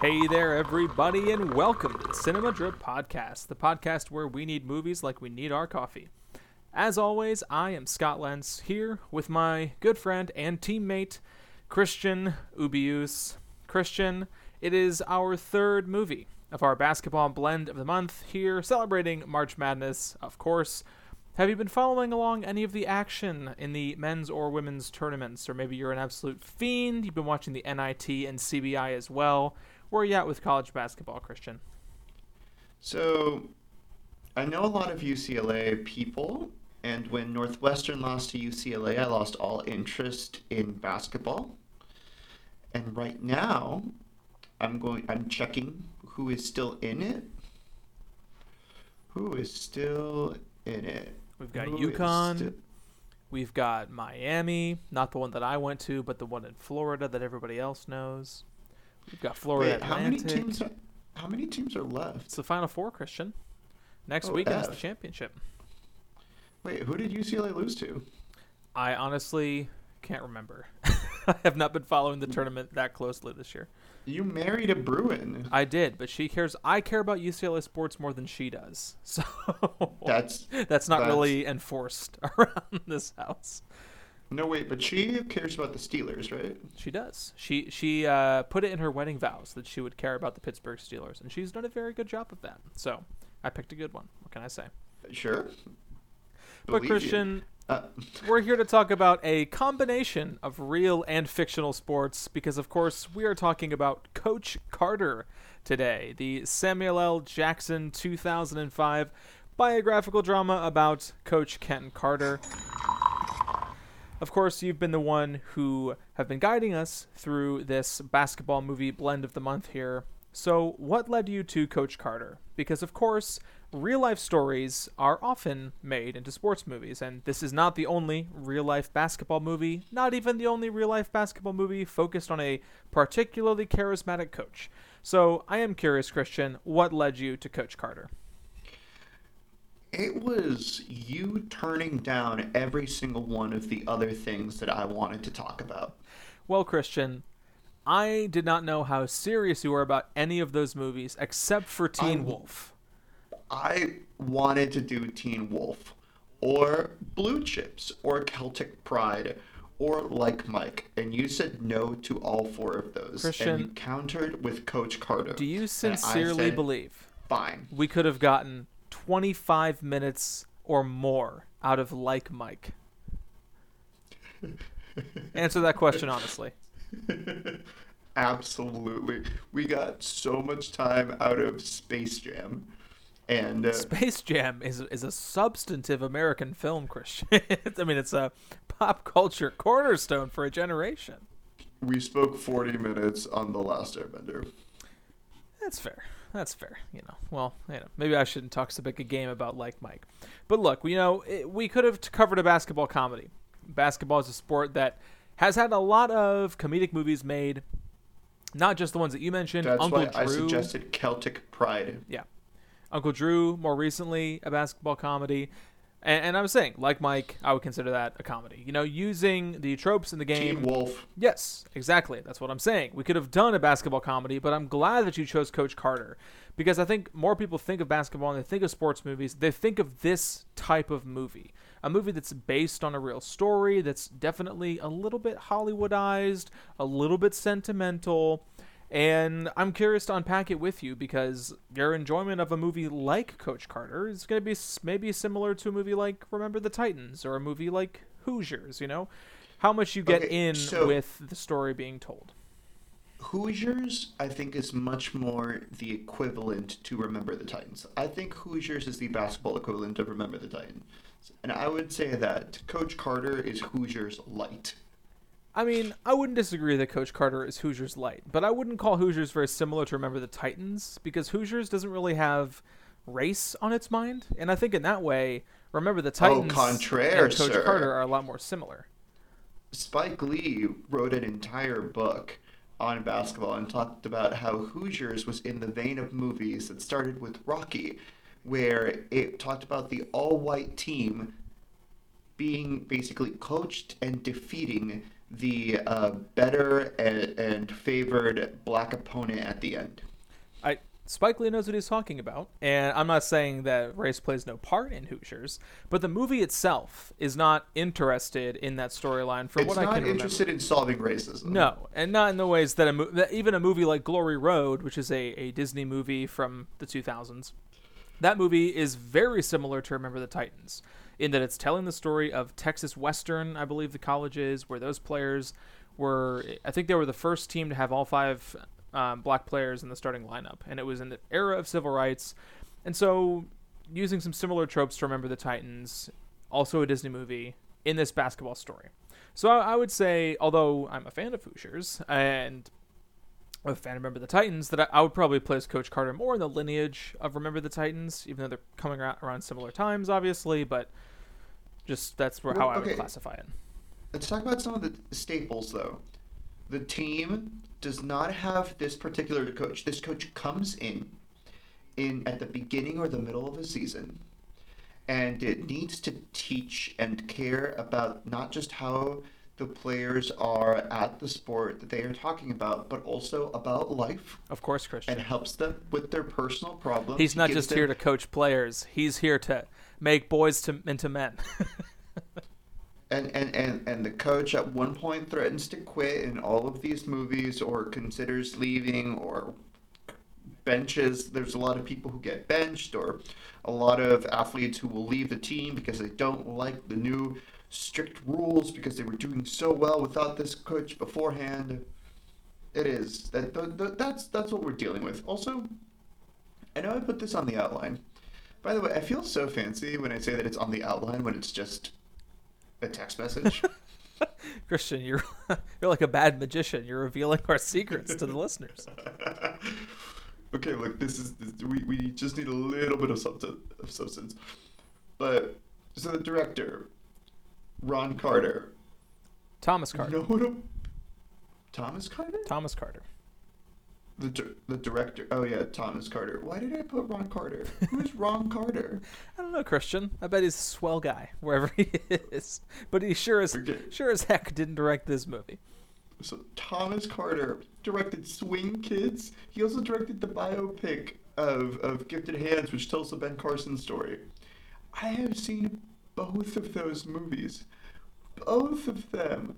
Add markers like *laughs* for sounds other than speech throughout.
Hey there, everybody, and welcome to the Cinema Drip Podcast, the podcast where we need movies like we need our coffee. As always, I am Scott Lentz here with my good friend and teammate, Christian Ubius. Christian, it is our third movie of our basketball blend of the month here, celebrating March Madness, of course. Have you been following along any of the action in the men's or women's tournaments? Or maybe you're an absolute fiend, you've been watching the NIT and CBI as well. Where are you at with college basketball, Christian? So, I know a lot of UCLA people, and when Northwestern lost to UCLA, I lost all interest in basketball. And right now, I'm going. I'm checking who is still in it. Who is still in it? We've got Who UConn. sti- We've got Miami, not the one that I went to, but the one in Florida that everybody else knows. We've got Florida Wait, how many teams? Are, how many teams are left? It's the Final Four, Christian. Next Oh, weekend is the championship. Wait, who did UCLA lose to? I honestly can't remember. *laughs* I have not been following the tournament that closely this year. You married a Bruin. I did, but she cares. I care about UCLA sports more than she does. *laughs* So That's that's not that's- really enforced *laughs* around this house. No wait, but she cares about the Steelers, right? She does. She she uh, put it in her wedding vows that she would care about the Pittsburgh Steelers, and she's done a very good job of that. So I picked a good one. What can I say? Sure. but Believe you. Christian, Uh, we're here to talk about a combination of real and fictional sports because, of course, we are talking about Coach Carter today, the Samuel L. Jackson 2005 biographical drama about Coach Ken Carter. Of course, you've been the one who have been guiding us through this basketball movie blend of the month here. So, what led you to Coach Carter? Because, of course, real life stories are often made into sports movies, and this is not the only real life basketball movie, not even the only real life basketball movie focused on a particularly charismatic coach. So, I am curious, Christian, what led you to Coach Carter? It was you turning down every single one of the other things that I wanted to talk about. Well, Christian, I did not know how serious you were about any of those movies except for Teen I'm- Wolf. I wanted to do Teen Wolf, or Blue Chips, or Celtic Pride, or Like Mike, and you said no to all four of those. Christian, and you countered with Coach Carter. Do you sincerely said, believe Fine. we could have gotten 25 minutes or more out of Like Mike? *laughs* Answer that question honestly. *laughs* Absolutely. We got so much time out of Space Jam. And uh, Space Jam is is a substantive American film, Christian. *laughs* I mean, it's a pop culture cornerstone for a generation. we spoke 40 minutes on The Last Airbender. That's fair. That's fair. You know, well, you know, maybe I shouldn't talk so big a game about like Mike. But look, you know, it, we could have covered a basketball comedy. Basketball is a sport that has had a lot of comedic movies made, not just the ones that you mentioned. That's Uncle why Drew, I suggested Celtic Pride. yeah, Uncle Drew. More recently, a basketball comedy. And, and I was saying, like Mike, I would consider that a comedy. You know, using the tropes in the game. Teen Wolf. Yes, exactly. That's what I'm saying. We could have done a basketball comedy, but I'm glad that you chose Coach Carter because I think more people think of basketball and they think of sports movies. They think of this type of movie. A movie that's based on a real story, that's definitely a little bit Hollywoodized, a little bit sentimental. And I'm curious to unpack it with you because your enjoyment of a movie like Coach Carter is going to be maybe similar to a movie like Remember the Titans or a movie like Hoosiers, you know? How much you get Okay, in so- with the story being told. Hoosiers, I think, is much more the equivalent to Remember the Titans. I think Hoosiers is the basketball equivalent of Remember the Titans. And I would say that Coach Carter is Hoosiers light. I mean, I wouldn't disagree that Coach Carter is Hoosiers light, but I wouldn't call Hoosiers very similar to Remember the Titans because Hoosiers doesn't really have race on its mind, and I think in that way, Remember the oh, Titans oh, contraire, and Coach sir. Carter are a lot more similar. Spike Lee wrote an entire book on basketball and talked about how Hoosiers was in the vein of movies that started with Rocky, where it talked about the all white team being basically coached and defeating the uh, better and, and favored black opponent at the end. I Spike Lee knows what he's talking about, and I'm not saying that race plays no part in Hoosiers, but the movie itself is not interested in that storyline. For it's what I can interested remember. in solving racism. No, and not in the ways that, a that even a movie like Glory Road, which is a, a Disney movie from the 2000s, that movie is very similar to Remember the Titans in that it's telling the story of Texas Western, I believe the college is, where those players were, I think they were the first team to have all five um, black players in the starting lineup, and it was in the era of civil rights. And so, using some similar tropes to Remember the Titans, also a Disney movie, in this basketball story. So I, I would say, although I'm a fan of Hoosiers and a fan of Remember the Titans, that I, I would probably place Coach Carter more in the lineage of Remember the Titans, even though they're coming around, around similar times, obviously. But just that's where, how Well, I would classify it. Let's talk about some of the staples, though. The team does not have this particular coach. This coach comes in, in at the beginning or the middle of a season, and it needs to teach and care about not just how the players are at the sport that they are talking about, but also about life, Of course, Christian. and helps them with their personal problems. He's not gives just them- here to coach players. He's here to make boys to into men. *laughs* And, and, and, and the coach at one point threatens to quit in all of these movies or considers leaving or benches. There's a lot of people who get benched or a lot of athletes who will leave the team because they don't like the new strict rules because they were doing so well without this coach beforehand. It is that th- th- that's that's what we're dealing with. Also, I know I put this on the outline. By the way, I feel so fancy when I say that it's on the outline when it's just a text message. *laughs* Christian, you're *laughs* you're like a bad magician. You're revealing our secrets to the listeners. *laughs* okay, look, this is this, we we just need a little bit of substance of substance. But so the director, Ron Carter, Thomas Carter. No one. Thomas Carter. Thomas Carter. The di- the director. Oh yeah, Thomas Carter. Why did I put Ron Carter? Who's Ron Carter? *laughs* I don't know, Christian. I bet he's a swell guy wherever he is. But he sure as Okay. sure as heck didn't direct this movie. So Thomas Carter directed Swing Kids. He also directed the biopic of, of Gifted Hands, which tells the Ben Carson story. I have seen both of those movies. Both of them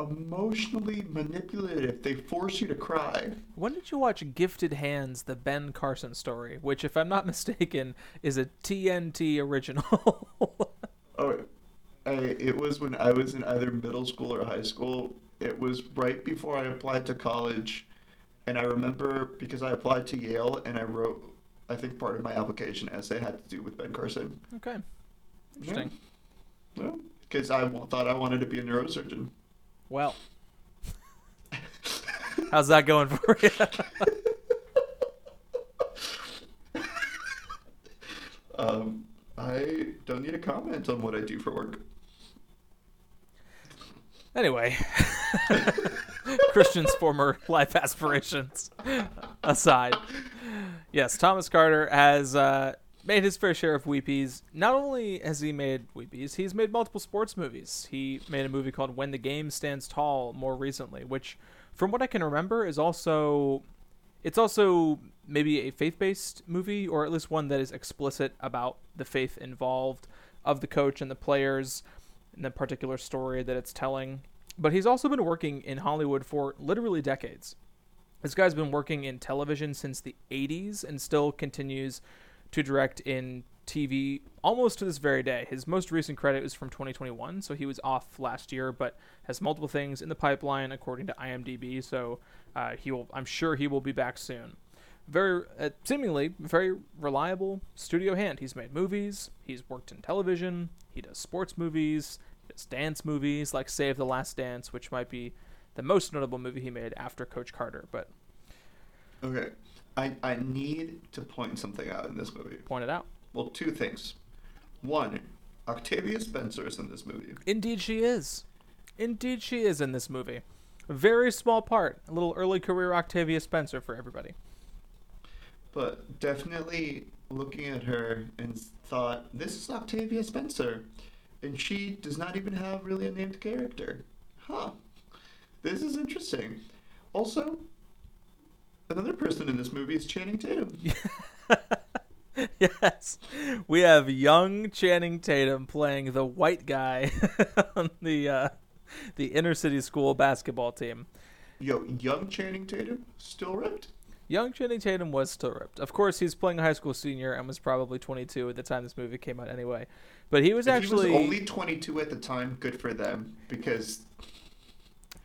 emotionally manipulative. They force you to cry. When did you watch Gifted Hands, the Ben Carson story, which, if I'm not *laughs* mistaken, is a TNT original? *laughs* Oh, I, it was when I was in either middle school or high school. It was right before I applied to college. And I remember because I applied to Yale and I wrote, I think part of my application essay had to do with Ben Carson. okay. Interesting. Because I thought I wanted to be a neurosurgeon. Well, *laughs* how's that going for you? *laughs* Um, I don't need a comment on what I do for work. Anyway, *laughs* Christian's former life aspirations aside, yes, Thomas Carter has uh, made his fair share of weepies. Not only has he made weepies, he's made multiple sports movies. He made a movie called When the Game Stands Tall more recently, which, from what I can remember, is also it's also maybe a faith-based movie or at least one that is explicit about the faith involved of the coach and the players and the particular story that it's telling but he's also been working in hollywood for literally decades this guy's been working in television since the 80s and still continues to direct in tv almost to this very day his most recent credit is from 2021 so he was off last year but has multiple things in the pipeline according to imdb so uh, he will i'm sure he will be back soon very uh, seemingly very reliable studio hand. He's made movies, he's worked in television, he does sports movies, he does dance movies like Save the Last Dance, which might be the most notable movie he made after Coach Carter, but Okay. I, I need to point something out in this movie. point it out. Well, two things. One, Octavia Spencer is in this movie. Indeed she is. Indeed she is in this movie. A very small part. A little early career Octavia Spencer for everybody. But definitely looking at her and thought, this is Octavia Spencer. And she does not even have really a named character. Huh. This is interesting. Also, another person in this movie is Channing Tatum. *laughs* yes, we have young Channing Tatum playing the white guy *laughs* on the uh, the inner city school basketball team. Yo, young Channing Tatum still ripped. Young Channing Tatum was still ripped. Of course, he's playing a high school senior and was probably 22 at the time this movie came out anyway. But he was If actually he was only 22 at the time. Good for them because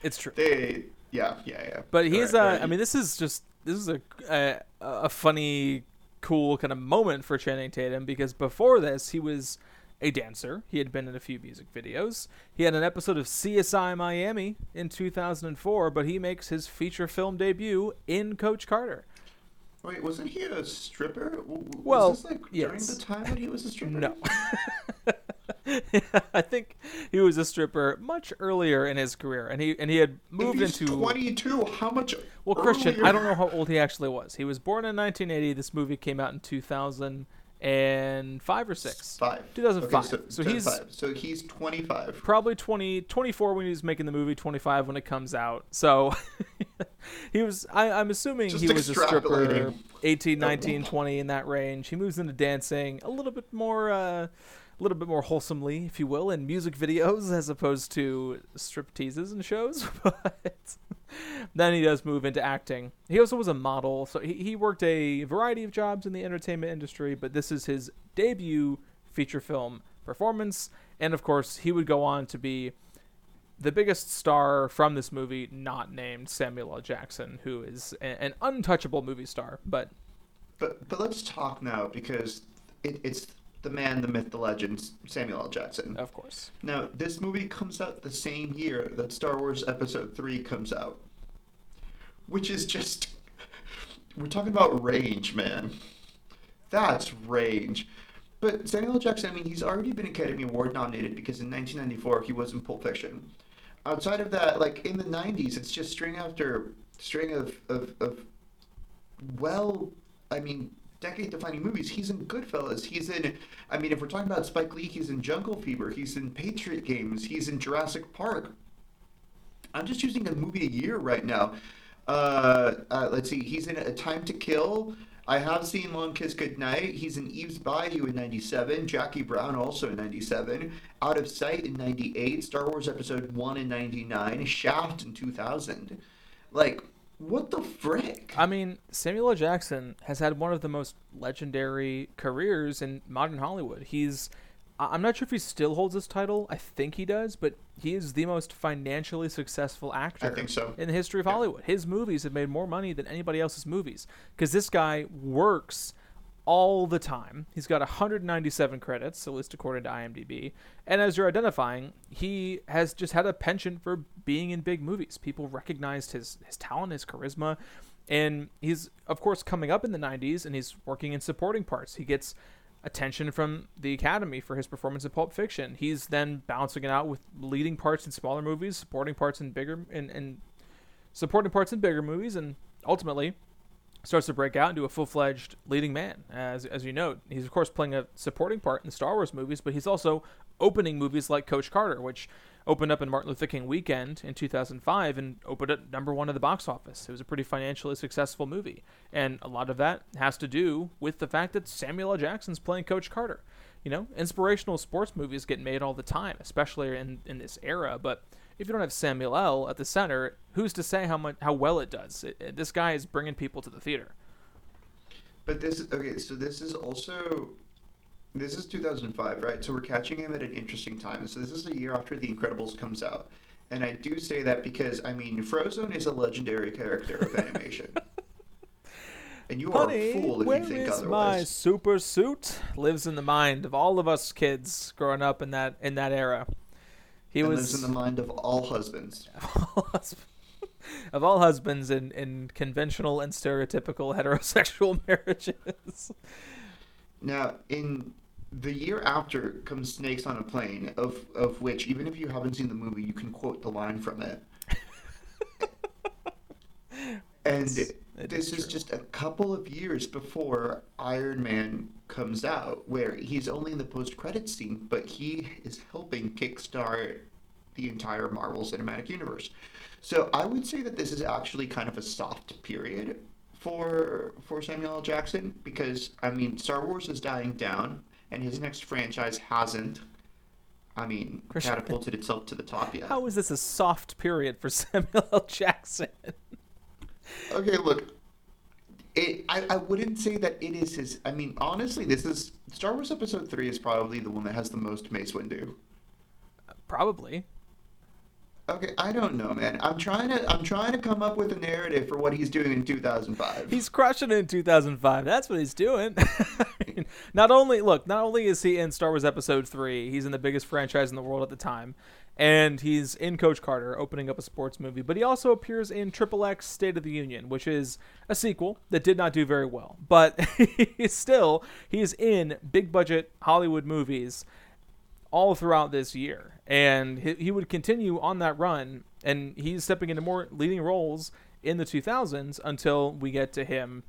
it's true. they, yeah, yeah, yeah. But he's Right, uh right. I mean this is just this is a a, a funny cool kind of moment for Channing Tatum because before this he was a dancer. He had been in a few music videos. He had an episode of CSI Miami in 2004, but he makes his feature film debut in Coach Carter. Wait, wasn't he a stripper? W- w- Well, this like during yes. the time that he was a stripper? No. *laughs* *laughs* *laughs* I think he was a stripper much earlier in his career, and he and he had moved into 22, how much? Well, Christian, I don't know how old he actually was. He was born in 1980. This movie came out in 2005 or 6. Five. 2005. Okay, so, So he's- 2005. so he's 25. Probably 20, 24 when he was making the movie, 25 when it comes out. So *laughs* he was, I, I'm assuming Just he was a stripper 18, 19, 20 in that range. He moves into dancing a little bit more, uh, a little bit more wholesomely, if you will, in music videos as opposed to strip teases and shows. *laughs* But then he does move into acting. He also was a model, so he, he worked a variety of jobs in the entertainment industry, but this is his debut feature film performance. And of course, he would go on to be the biggest star from this movie, not named Samuel L. Jackson, who is a- an untouchable movie star. But But but let's talk now because it, it's the man, the myth, the legend, Samuel L. Jackson. of course, Now, this movie comes out the same year that Star Wars Episode 3 comes out. Which is just. *laughs* We're talking about range, man. That's range. But Samuel L. Jackson, I mean, he's already been Academy Award nominated because in 1994 he was in Pulp Fiction. Outside of that, like in the 90s, it's just string after string of, of, of well, I mean, decade defining movies. He's in Goodfellas. He's in, I mean, if we're talking about Spike Lee, he's in Jungle Fever. He's in Patriot Games. He's in Jurassic Park. I'm just using a movie a year right now. Uh, uh, let's see. He's in A Time to Kill. I have seen Long Kiss Goodnight. He's in Eve's Bayou in 97. Jackie Brown also in 97. Out of Sight in 98. Star Wars Episode 1 in 99. Shaft in 2000. Like, what the frick? I mean, Samuel L. Jackson has had one of the most legendary careers in modern Hollywood. He's I'm not sure if he still holds this title. I think he does, but he is the most financially successful actor I think so. in the history of Yeah. Hollywood. His movies have made more money than anybody else's movies because this guy works all the time. He's got 197 credits, at least according to IMDb. And as you're identifying, he has just had a penchant for being in big movies. People recognized his his talent, his charisma, and he's of course coming up in the 90s and he's working in supporting parts. He gets attention from the Academy for his performance in Pulp Fiction. He's then bouncing it out with leading parts in smaller movies, supporting parts in bigger and and supporting parts in bigger movies, and ultimately starts to break out into a full-fledged leading man. As as you note, he's of course playing a supporting part in the Star Wars movies, but he's also opening movies like Coach Carter, which opened up in Martin Luther King weekend in 2005 and opened at number one at the box office. It was a pretty financially successful movie, and a lot of that has to do with the fact that Samuel L. Jackson's playing Coach Carter. You know, inspirational sports movies get made all the time, especially in in this era, but if you don't have Samuel L. at the center, who's to say how much how well it does? It, it- this guy is bringing people to the theater. But this okay, so this is also this is 2005, right? So we're catching him at an interesting time. So this is a year after The Incredibles comes out. And I do say that because I mean Frozone is a legendary character of animation. *laughs* and you are a fool if you think is my otherwise. super suit? Lives in the mind of all of us kids growing up in that in that era. He and was lives in the mind of all husbands. *laughs* *laughs* of all husbands in, in conventional and stereotypical heterosexual *laughs* marriages. Now, in the year after comes Snakes on a Plane, of of which even if you haven't seen the movie, you can quote the line from it. and It this is is just a couple of years before Iron Man comes out, where he's only in the post credit scene, but he is helping kickstart the entire Marvel Cinematic Universe. So I would say that this is actually kind of a soft period for for Samuel L. Jackson because I mean Star Wars is dying down and his next franchise hasn't. I mean, catapulted itself to the top yet. How is this a soft period for *laughs* Samuel L. Jackson? Okay, look. It, I, I wouldn't say that it is his. I mean, honestly, this is Star Wars Episode Three is probably the one that has the most Mace Windu. Probably. Okay, I don't know, man. I'm trying to I'm trying to come up with a narrative for what he's doing in 2005. He's crushing it in 2005. That's what he's doing. *laughs* I mean, not only look, not only is he in Star Wars Episode Three, he's in the biggest franchise in the world at the time, and he's in Coach Carter, opening up a sports movie. But he also appears in Triple X State of the Union, which is a sequel that did not do very well. But *laughs* he's still he's in big budget Hollywood movies all throughout this year. And he, he would continue on that run, and he's stepping into more leading roles in the 2000s until we get to him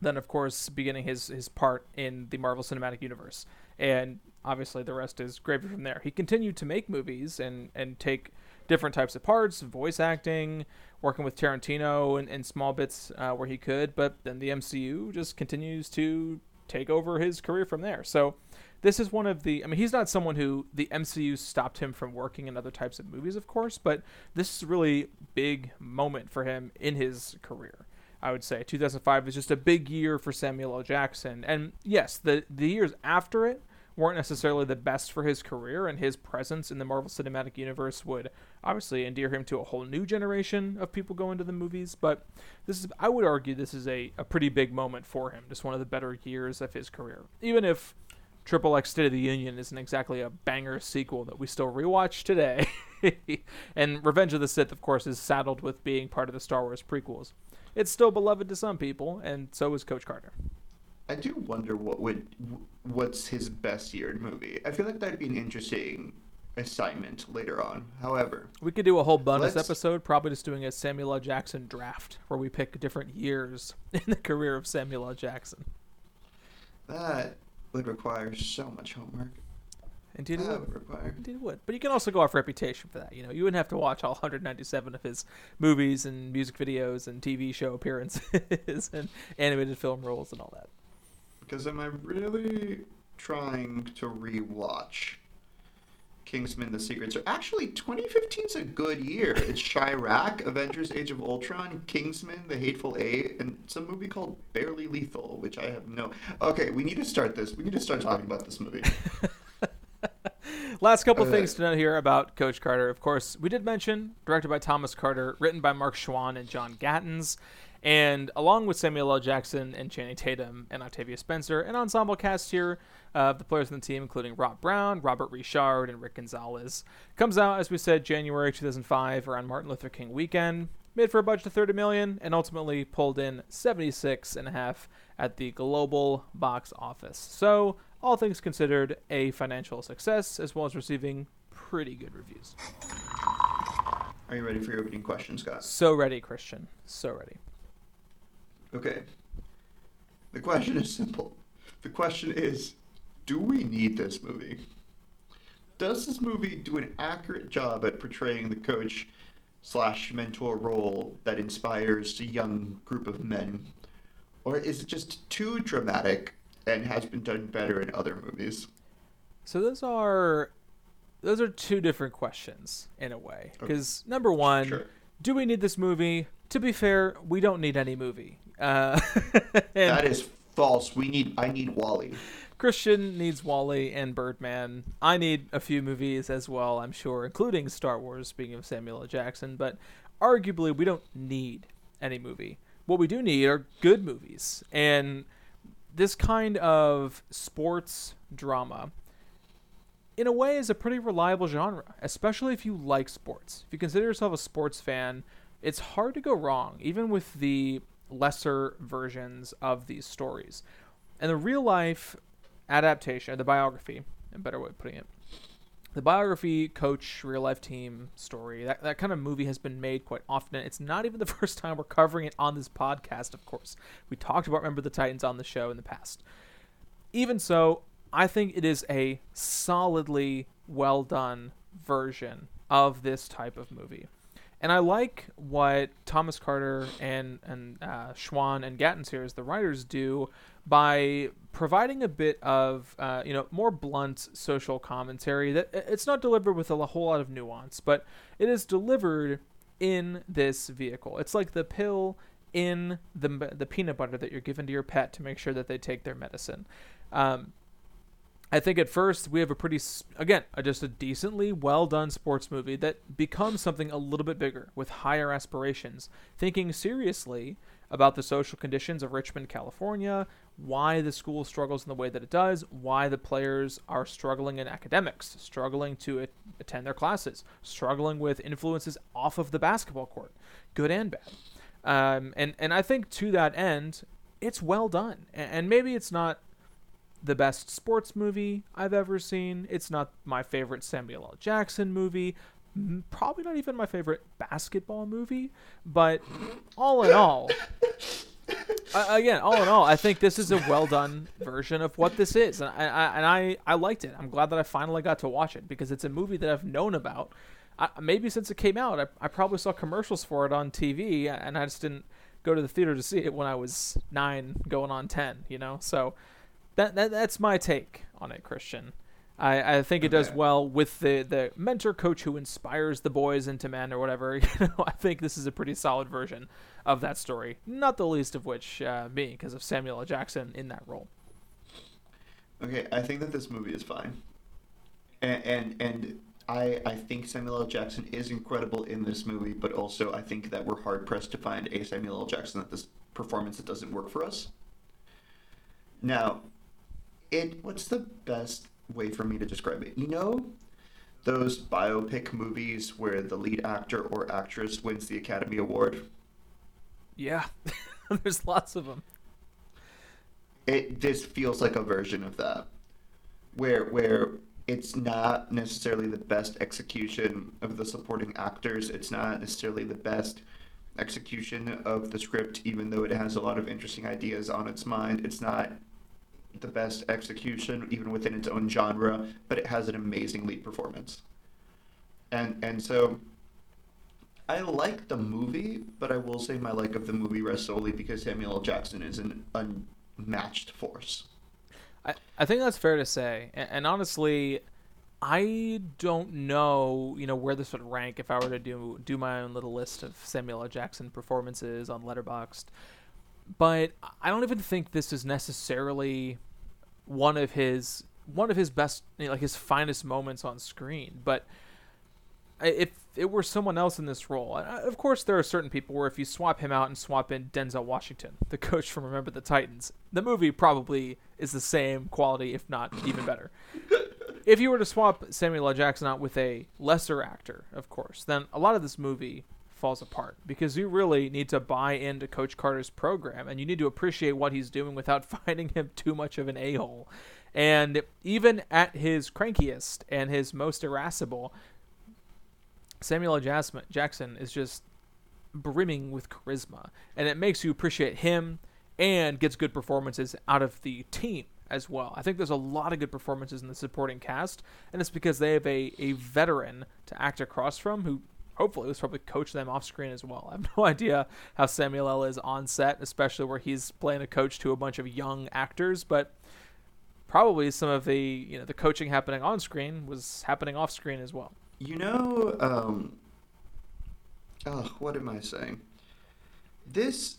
then of course beginning his his part in the Marvel Cinematic Universe. And obviously the rest is gravy from there. He continued to make movies and and take different types of parts, voice acting, working with Tarantino in, in small bits uh, where he could, but then the MCU just continues to take over his career from there. So this is one of the I mean he's not someone who the MCU stopped him from working in other types of movies of course, but this is really big moment for him in his career. I would say 2005 is just a big year for Samuel L. Jackson. And yes, the the years after it weren't necessarily the best for his career and his presence in the Marvel Cinematic Universe would obviously endear him to a whole new generation of people going to the movies, but this is I would argue this is a, a pretty big moment for him, just one of the better years of his career. Even if Triple X State of the Union isn't exactly a banger sequel that we still rewatch today. *laughs* and Revenge of the Sith, of course, is saddled with being part of the Star Wars prequels. It's still beloved to some people, and so is Coach Carter. I do wonder what would what's his best year in movie. I feel like that'd be an interesting assignment later on. However, We could do a whole bonus Let's- episode, probably just doing a Samuel L. Jackson draft, where we pick different years *laughs* in the career of Samuel L. Jackson. that would require so much homework. Indeed, it That would. would require. Indeed, it would. But you can also go off reputation for that. You know, you wouldn't have to watch all 197 of his movies and music videos and TV show appearances *laughs* and animated film roles and all that. Because am I really trying to rewatch Kingsman: The Secret Service? Actually, 2015 is a good year. It's Chi-Raq, Avengers: Age of Ultron, Kingsman: The Hateful Eight, and some movie called Barely Lethal, which I have no. Okay, we need to start this. We need to start talking about this movie. *laughs* Last couple Uh, things to note here about Coach Carter. Of course, we did mention directed by Thomas Carter, written by Mark Schwahn and John Gatins, and along with Samuel L. Jackson and Channing Tatum and Octavia Spencer, an ensemble cast here of the players on the team, including Rob Brown, Robert Richard, and Rick Gonzalez. Comes out, as we said, January 2005, around Martin Luther King weekend. Made for a budget of 30 million and ultimately pulled in 76 and a half at the global box office. So, all things considered, a financial success as well as receiving pretty good reviews. Are you ready for your opening question, Scott? So ready, Christian. So ready. Okay. The question is simple. The question is do we need this movie? Does this movie do an accurate job at portraying the coach slash mentor role that inspires a young group of men? Or is it just too dramatic and has been done better in other movies? So those are those are two different questions in a way. Okay. Because number one, Sure. do we need this movie? To be fair, we don't need any movie. Uh, *laughs* That is false. We need I need WALL-E. Christian needs WALL-E and Birdman. I need a few movies as well, I'm sure, including Star Wars, speaking of Samuel L. Jackson, but arguably we don't need any movie. What we do need are good movies. And this kind of sports drama, in a way, is a pretty reliable genre, especially if you like sports. If you consider yourself a sports fan, it's hard to go wrong, even with the lesser versions of these stories. And the real life adaptation, the biography, a better way of putting it, the biography, coach, real life team story, that, that kind of movie has been made quite often. It's not even the *laughs* first time we're covering it on this podcast, of course. We talked about Remember the Titans on the show in the past. Even so, I think it is a solidly well done version of this type of movie. And I like what Thomas Carter and and uh, Schwahn and Gatins here as the writers do by providing a bit of uh, you know more blunt social commentary that it's not delivered with a whole lot of nuance, but it is delivered in this vehicle. It's like the pill in the the peanut butter that you're given to your pet to make sure that they take their medicine. Um, I think at first we have a pretty again just a decently well done sports movie that becomes something a little bit bigger with higher aspirations, thinking seriously about the social conditions of Richmond, California, why the school struggles in the way that it does, why the players are struggling in academics, struggling to attend their classes, struggling with influences off of the basketball court, good and bad. Um, and and I think to that end, it's well done. And maybe it's not the best sports movie I've ever seen. It's not my favorite Samuel L. Jackson movie. Probably not even my favorite basketball movie. But all in all, uh, again, all in all, I think this is a well done version of what this is, and I, and I I liked it. I'm glad that I finally got to watch it because it's a movie that I've known about. I, maybe since it came out, I, I probably saw commercials for it on TV, and I just didn't go to the theater to see it when I was nine, going on ten. You know, so that, that that's my take on it, Christian. I, I think it does well with the, the mentor coach who inspires the boys into men or whatever. *laughs* You know, I think this is a pretty solid version of that story. Not the least of which uh, me, because of Samuel L. Jackson in that role. Okay, I think that this movie is fine, and and, and I I think Samuel L. Jackson is incredible in this movie, but also I think that we're hard pressed to find a Samuel L. Jackson that this performance that doesn't work for us. Now, it what's the best way for me to describe it? You know, those biopic movies where the lead actor or actress wins the Academy Award. Yeah, *laughs* there's lots of them. It just feels like a version of that, where where it's not necessarily the best execution of the supporting actors. It's not necessarily the best execution of the script, even though it has a lot of interesting ideas on its mind. It's not the best execution, even within its own genre, but it has an amazing lead performance. And and so I like the movie, but I will say my like of the movie rests solely because Samuel L. Jackson is an unmatched force. I, I think that's fair to say. And, and honestly, I don't know, you know, where this would rank if I were to do do my own little list of Samuel L. Jackson performances on Letterboxd. But I don't even think this is necessarily one of his one of his best you know, like his finest moments on screen but if it were someone else in this role of course there are certain people where if you swap him out and swap in denzel washington *laughs* the coach from remember the titans the movie probably is the same quality if not even better. If you were to swap samuel l. Jackson out with a lesser actor of course then a lot of this movie falls apart because you really need to buy into Coach Carter's program and you need to appreciate what he's doing without *laughs* finding him too much of an a hole. And even at his crankiest and his most irascible, Samuel L. Jackson is just brimming with charisma. And it makes you appreciate him and gets good performances out of the team as well. I think there's a lot of good performances in the supporting cast, and it's because they have a, a veteran to act across from who hopefully it was probably coach them off screen as well. *laughs* I have no idea how Samuel L. is on set, especially where he's playing a coach to a bunch of young actors, but probably some of the you know the coaching happening on screen was happening off screen as well. You know, um, oh, what am I saying? This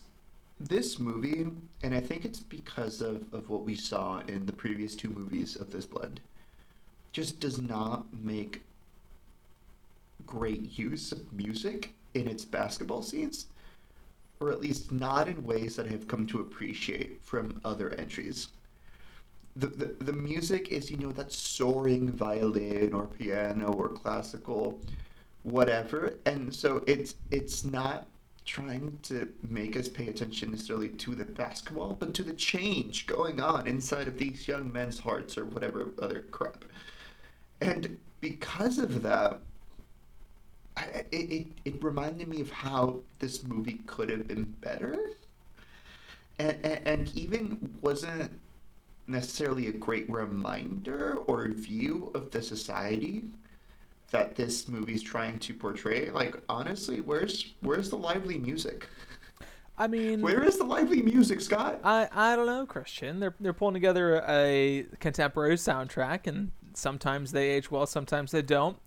this movie, and I think it's because of, of what we saw in the previous two movies of this blend, just does not make great use of music in its basketball scenes, or at least not in ways that I have come to appreciate from other entries. The, the, the music is, you know, that soaring violin or piano or classical, whatever, and so it's it's not trying to make us pay attention necessarily to the basketball, but to the change going on inside of these young men's hearts or whatever other crap. And because of that, it, it, it reminded me of how this movie could have been better and, and, and even wasn't necessarily a great reminder or view of the society that this movie's trying to portray. Like honestly, where's where's the lively music? I mean, Where is the lively music, Scott? I I don't know, Christian. They're they're pulling together a contemporary soundtrack, and sometimes they age well, sometimes they don't.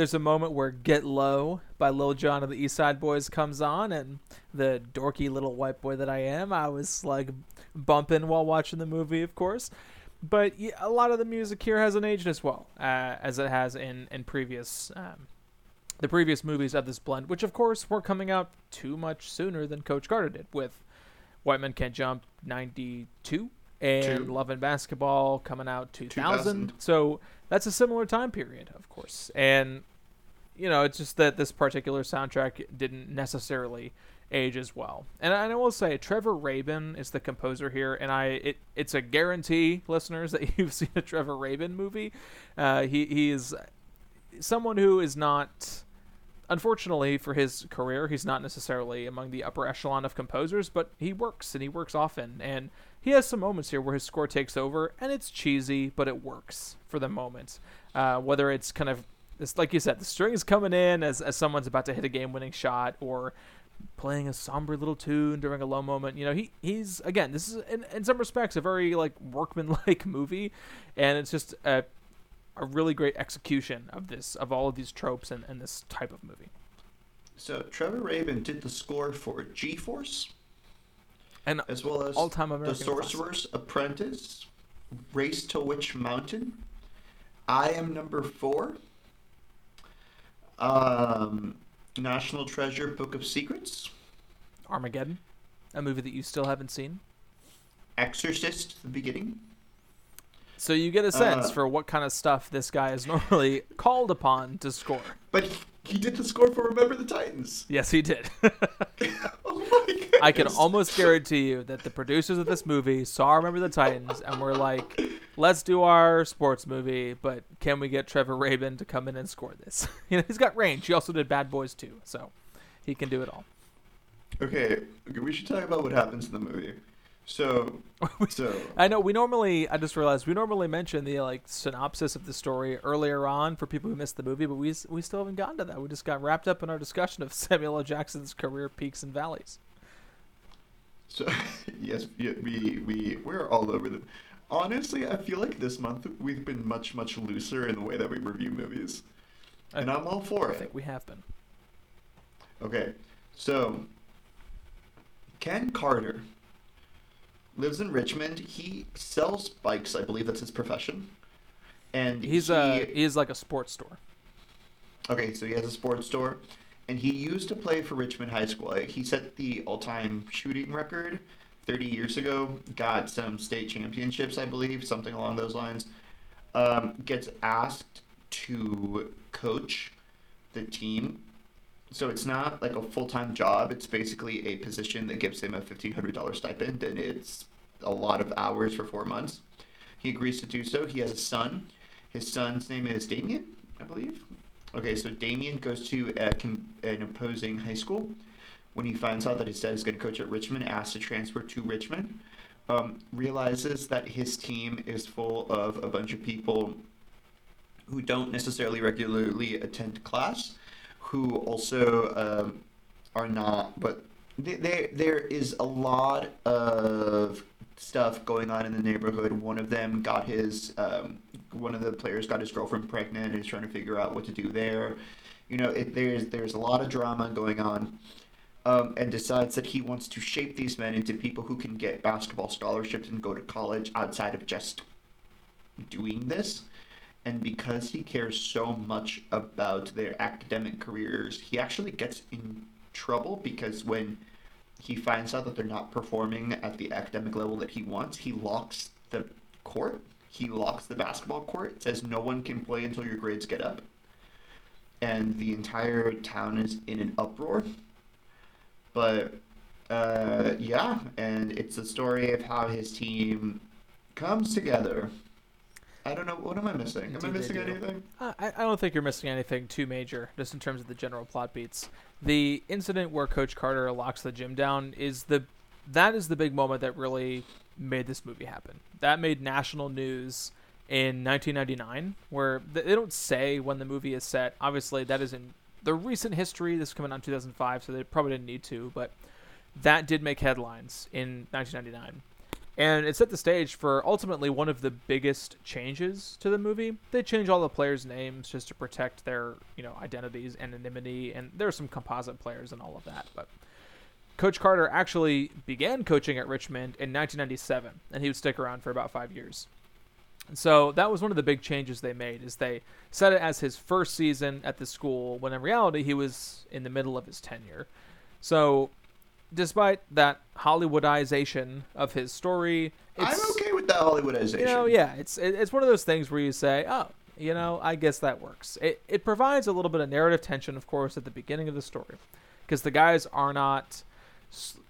There's a moment where "Get Low" by Lil Jon and the East Side Boyz comes on, and the dorky little white boy that I am, I was like bumping while watching the movie, of course. But yeah, a lot of the music here hasn't aged as well uh, as it has in in previous um, the previous movies of this blend, which of course were coming out too much sooner than Coach Carter did, with White Men Can't Jump '92 and Two. Love and Basketball coming out 2000. 2000. So that's a similar time period, of course. And you know, it's just that this particular soundtrack didn't necessarily age as well. And I, will say, Trevor Rabin is the composer here, and I it it's a guarantee, listeners, *laughs* that you've seen a Trevor Rabin movie. Uh, he he is someone who is not unfortunately for his career he's not necessarily among the upper echelon of composers but he works and he works often and he has some moments here where his score takes over and it's cheesy but it works for the moment uh, whether it's kind of it's like you said the string is coming in as, as someone's about to hit a game-winning shot or playing a somber little tune during a low moment you know he he's again this is in, in some respects a very like workman-like *laughs* movie and it's just a a really great execution of this of all of these tropes and, and this type of movie. So Trevor Rabin did the score for G-Force, And as well as all-time American The Sorcerer's Apprentice, Race to Witch Mountain, I Am Number Four, um, National Treasure, Book of Secrets, Armageddon, a movie that you still haven't seen. Exorcist, the beginning. So you get a sense Uh, for what kind of stuff this guy is *laughs* normally called upon to score. But he, he did the score for Remember the Titans. Yes, he did. *laughs* *laughs* oh. I can almost guarantee you that the producers of this movie saw Remember the Titans and were like, "Let's do our sports movie, but can we get Trevor Rabin to come in and score this?" *laughs* you know, he's got range. He also did Bad Boys too, so he can do it all. Okay, okay, we should talk about what happens in the movie. So, *laughs* so I know we normally. I just realized we normally mention the like synopsis of the story earlier on for people who missed the movie, but we we still haven't gotten to that. We just got wrapped up in our discussion of *laughs* Samuel L. Jackson's career peaks and valleys. So yes, we we we're all over the. Honestly, I feel like this month we've been much much looser in the way that we review movies, and I'm all for I it. I think we have been. Okay, so Ken Carter lives in Richmond. He sells bikes. I believe that's his profession. And He's he, a he's like a sports store. Okay, so he has a sports store, and he used to play for Richmond High School. He set the all-time shooting record 30 years ago. Got some state championships, I believe, something along those lines. Um, gets asked to coach the team. So it's not like a full-time job. It's basically a position that gives him a $1,500 stipend, and it's a lot of hours for four months. He agrees to do so. He has a son. His son's name is Damien, I believe. Okay, so Damien goes to a, an opposing high school. When he finds out that his dad is going to coach at Richmond, asks to transfer to Richmond. Um, realizes that his team is full of a bunch of people who don't necessarily regularly attend class, who also um, are not, but there there is a lot of stuff going on in the neighborhood. One of them got his um, one of the players got his girlfriend pregnant and is trying to figure out what to do there. You know, it, there's there's a lot of drama going on. Um, and decides that he wants to shape these men into people who can get basketball scholarships and go to college outside of just doing this. And because he cares so much about their academic careers, he actually gets in trouble because when he finds out that they're not performing at the academic level that he wants, he locks the court. He locks the basketball court, says no one can play until your grades get up. And the entire town is in an uproar. But uh, yeah, and it's a story of how his team comes together. I don't know. What am I missing? Am I missing do. anything? Uh, I, I don't think you're missing anything too major, just in terms of the general plot beats. The incident where Coach Carter locks the gym down is the that is the big moment that really made this movie happen. That made national news in 1999, where they don't say when the movie is set. Obviously, that is in the recent history. This is coming out in 2005, so they probably didn't need to, but that did make headlines in 1999. And it set the stage for ultimately one of the biggest changes to the movie. They change all the players' names just to protect their, you know, identities, anonymity, and there are some composite players and all of that. But Coach Carter actually began coaching at Richmond in 1997, and he would stick around for about five years. And so that was one of the big changes they made is they set it as his first season at the school when in reality he was in the middle of his tenure. So despite that Hollywoodization of his story, I'm okay with that Hollywoodization. You know, yeah, it's it, it's one of those things where you say, oh, you know, I guess that works. It it provides a little bit of narrative tension, of course, at the beginning of the story, because the guys are not.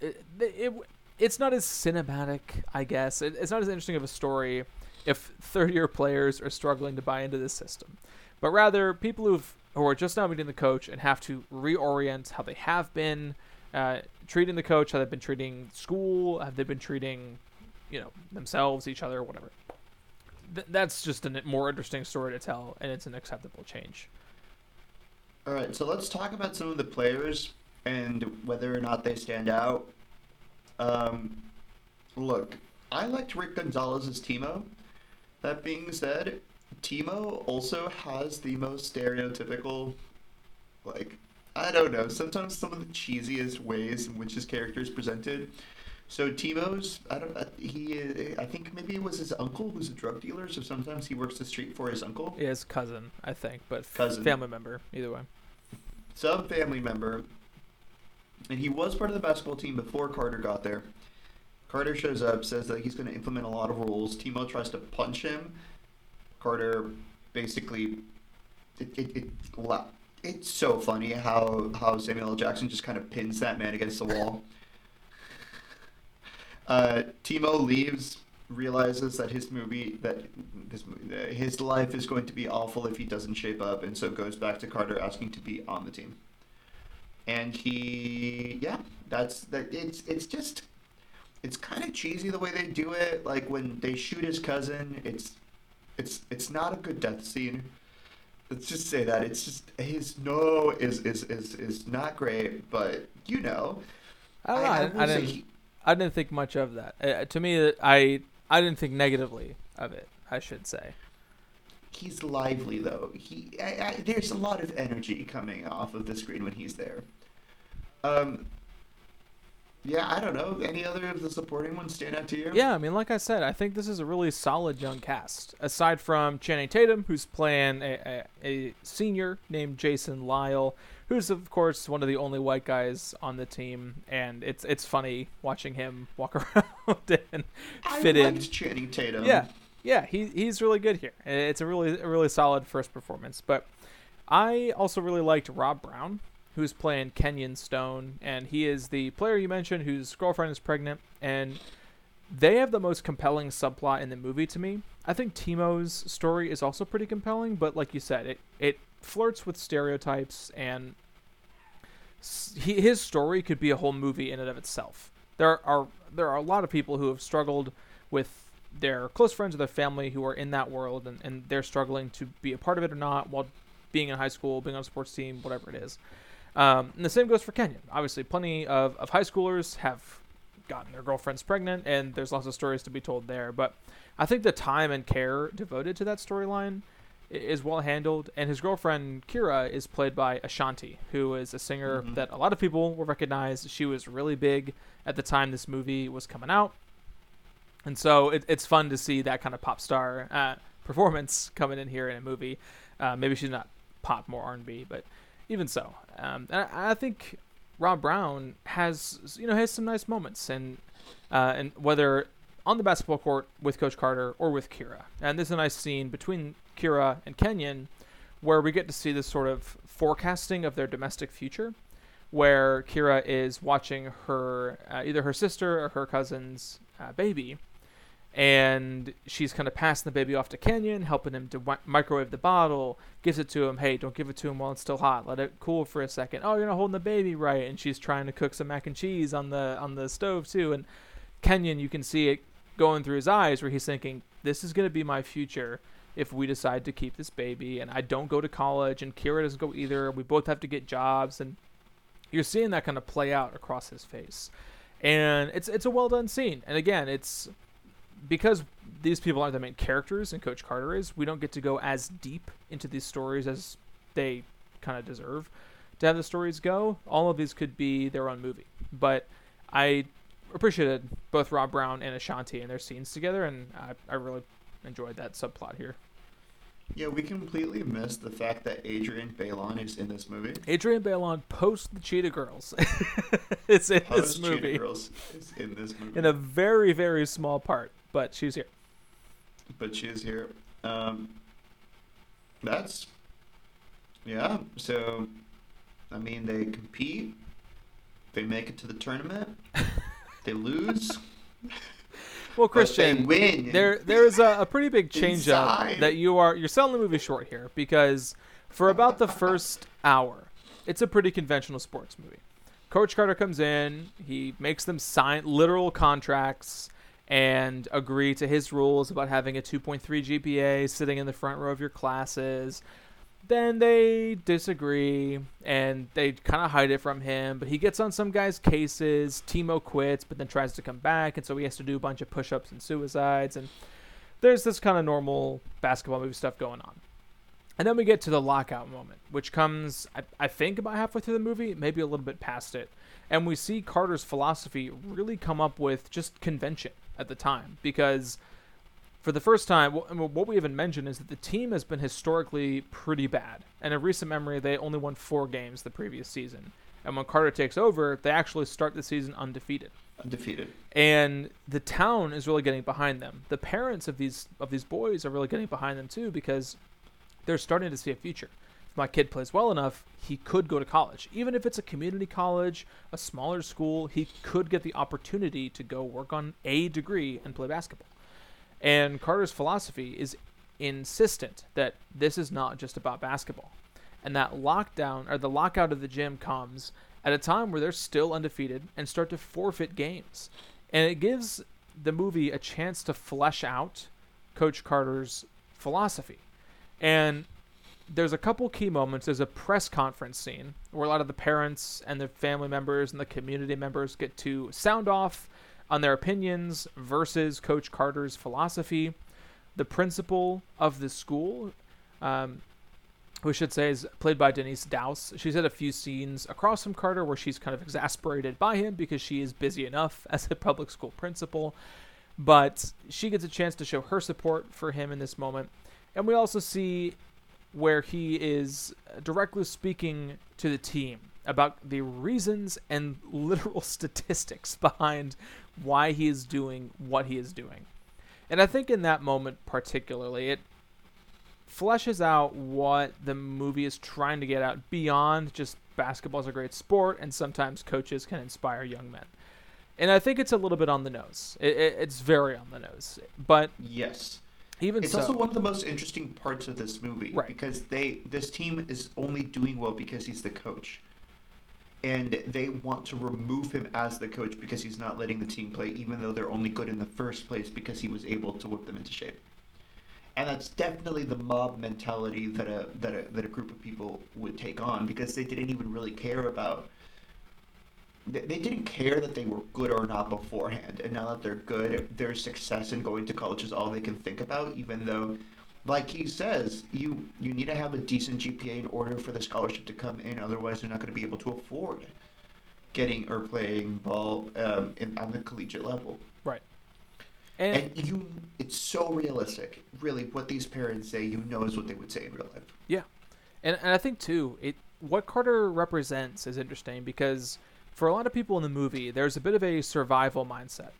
It, it, it's not as cinematic, I guess. It, it's not as interesting of a story if third year players are struggling to buy into this system, but rather people who've who are just now meeting the coach and have to reorient how they have been uh, treating the coach, how they've been treating school, have they been treating, you know, themselves, each other, whatever. Th- that's just a more interesting story to tell, and it's an acceptable change. All right, so let's talk about some of the players and whether or not they stand out. Um, look, I liked Rick Gonzalez as Timo. That being said, Timo also has the most stereotypical, like, I don't know, sometimes some of the cheesiest ways in which his character is presented. So Timo's, I don't, he, I think maybe it was his uncle who's a drug dealer. So sometimes he works the street for his uncle. Yeah, his cousin, I think, but cousin, family member, either way. Some family member, and he was part of the basketball team before Carter got there. Carter shows up, says that he's going to implement a lot of rules. Timo tries to punch him. Carter basically, it, it, it it's so funny how how Samuel L. Jackson just kind of pins that man against the wall. Uh, Timo leaves, realizes that his movie that movie, his life is going to be awful if he doesn't shape up, and so goes back to Carter asking to be on the team. And he, yeah, that's that. It's it's just it's kind of cheesy the way they do it. Like when they shoot his cousin, it's it's it's not a good death scene. Let's just say that it's just his no is is is is not great, but you know, I, I, I, I didn't he, I didn't think much of that. Uh, to me, I I didn't think negatively of it. I should say. He's lively though. He I, there's a lot of energy coming off of the screen when he's there. Um, yeah, I don't know. Any other of the supporting ones stand out to you? Yeah, I mean, like I said, I think this is a really solid young cast. Aside from Channing Tatum, who's playing a, a, a senior named Jason Lyle, who's of course one of the only white guys on the team, and it's it's funny watching him walk *laughs* around and fit I in. Channing Tatum. Yeah, yeah, he he's really good here. It's a really a really solid first performance. But I also really liked Rob Brown who's playing Kenyon Stone, and he is the player you mentioned whose girlfriend is pregnant, and they have the most compelling subplot in the movie to me. I think Timo's story is also pretty compelling, but like you said, it it flirts with stereotypes, and he, his story could be a whole movie in and of itself. There are there are a lot of people who have struggled with their close friends or their family who are in that world, and, and they're struggling to be a part of it or not while being in high school, being on a sports team, whatever it is. Um, and the same goes for Kenyon. Obviously, plenty of, of high schoolers have gotten their girlfriends pregnant, and there's lots of stories to be told there. But I think the time and care devoted to that storyline is well handled. And his girlfriend, Kira, is played by Ashanti, who is a singer mm-hmm. that a lot of people will recognize. She was really big at the time this movie was coming out. And so it, it's fun to see that kind of pop star uh, performance coming in here in a movie. Uh, maybe she's not pop, more R&B, but even so, um, I, I, think Rob Brown has you know has some nice moments, and uh, and whether on the basketball court with Coach Carter or with Kira, and there's a nice scene between Kira and Kenyon where we get to see this sort of forecasting of their domestic future, where Kira is watching her uh, either her sister or her cousin's uh, baby and she's kind of passing the baby off to Kenyon, helping him to wi- microwave the bottle, gives it to him. Hey, don't give it to him while it's still hot. Let it cool for a second. Oh, you're not holding the baby right, and she's trying to cook some mac and cheese on the on the stove too. And Kenyon, you can see it going through his eyes where he's thinking, this is going to be my future if we decide to keep this baby and I don't go to college and Kira doesn't go either. We both have to get jobs and you're seeing that kind of play out across his face. And it's it's a well done scene. And again, it's because these people aren't the main characters and Coach Carter is, we don't get to go as deep into these stories as they kind of deserve to have the stories go. All of these could be their own movie. But I appreciated both Rob Brown and Ashanti and their scenes together, and I, I really enjoyed that subplot here. Yeah, we completely missed the fact that Adrienne Bailon is in this movie. Adrienne Bailon post the Cheetah Girls. *laughs* it's in Post this Cheetah movie Girls is in this movie. in a very very small part, but she's here. but she here. Um, that's yeah. So, I mean, they compete. They make it to the tournament. *laughs* they lose. Well, Christian, win. there there is a, a pretty big *laughs* change up that you are you're selling the movie short here because for about the first hour, it's a pretty conventional sports movie. Coach Carter comes in, he makes them sign literal contracts and agree to his rules about having a 2.3 GPA, sitting in the front row of your classes. Then they disagree and they kind of hide it from him, but he gets on some guy's cases. Timo quits, but then tries to come back, and so he has to do a bunch of push ups and suicides. And there's this kind of normal basketball movie stuff going on. And then we get to the lockout moment, which comes, I, I think, about halfway through the movie, maybe a little bit past it. And we see Carter's philosophy really come up with just convention at the time. Because for the first time, wh- I mean, what we haven't mentioned is that the team has been historically pretty bad. And in recent memory, they only won four games the previous season. And when Carter takes over, they actually start the season undefeated undefeated. and the town is really getting behind them. The parents of these of these boys are really getting behind them too because they're starting to see a future. If my kid plays well enough, he could go to college. Even if it's a community college, a smaller school, he could get the opportunity to go work on a degree and play basketball. And Carter's philosophy is insistent that this is not just about basketball. And that lockdown or the lockout of the gym comes at a time where they're still undefeated and start to forfeit games. And it gives the movie a chance to flesh out Coach Carter's philosophy. And there's a couple key moments. There's a press conference scene where a lot of the parents and the family members and the community members get to sound off on their opinions versus Coach Carter's philosophy. The principal of the school, um, who should say is played by Denise Dowse. She's had a few scenes across from Carter where she's kind of exasperated by him because she is busy enough *laughs* as a public school principal. But she gets a chance to show her support for him in this moment. And we also see where he is directly speaking to the team about the reasons and *laughs* literal statistics behind why he is doing what he is doing. And I think in that moment particularly, it fleshes out what the movie is trying to get out beyond just basketball is a great sport and sometimes coaches can inspire young men. And I think it's a little bit on the nose. It, it, it's very on the nose. But Yes. Even It's so, also one of the most interesting parts of this movie Right. because they this team is only doing well because he's the coach. And they want to remove him as the coach because he's not letting the team play, even though they're only good in the first place because he was able to whip them into shape. And that's definitely the mob mentality that a that a that a group of people would take on because they didn't even really care about they, they didn't care that they were good or not beforehand and now that they're good their success in going to college is all they can think about even though like he says you you need to have a decent gpa in order for the scholarship to come in otherwise you're not going to be able to afford getting or playing ball um, in, on the collegiate level. Right. And, and you it's so realistic really what these parents say you know is what they would say in real life. Yeah, and and I think too, it what Carter represents is interesting because for a lot of people in the movie, there's a bit of a survival mindset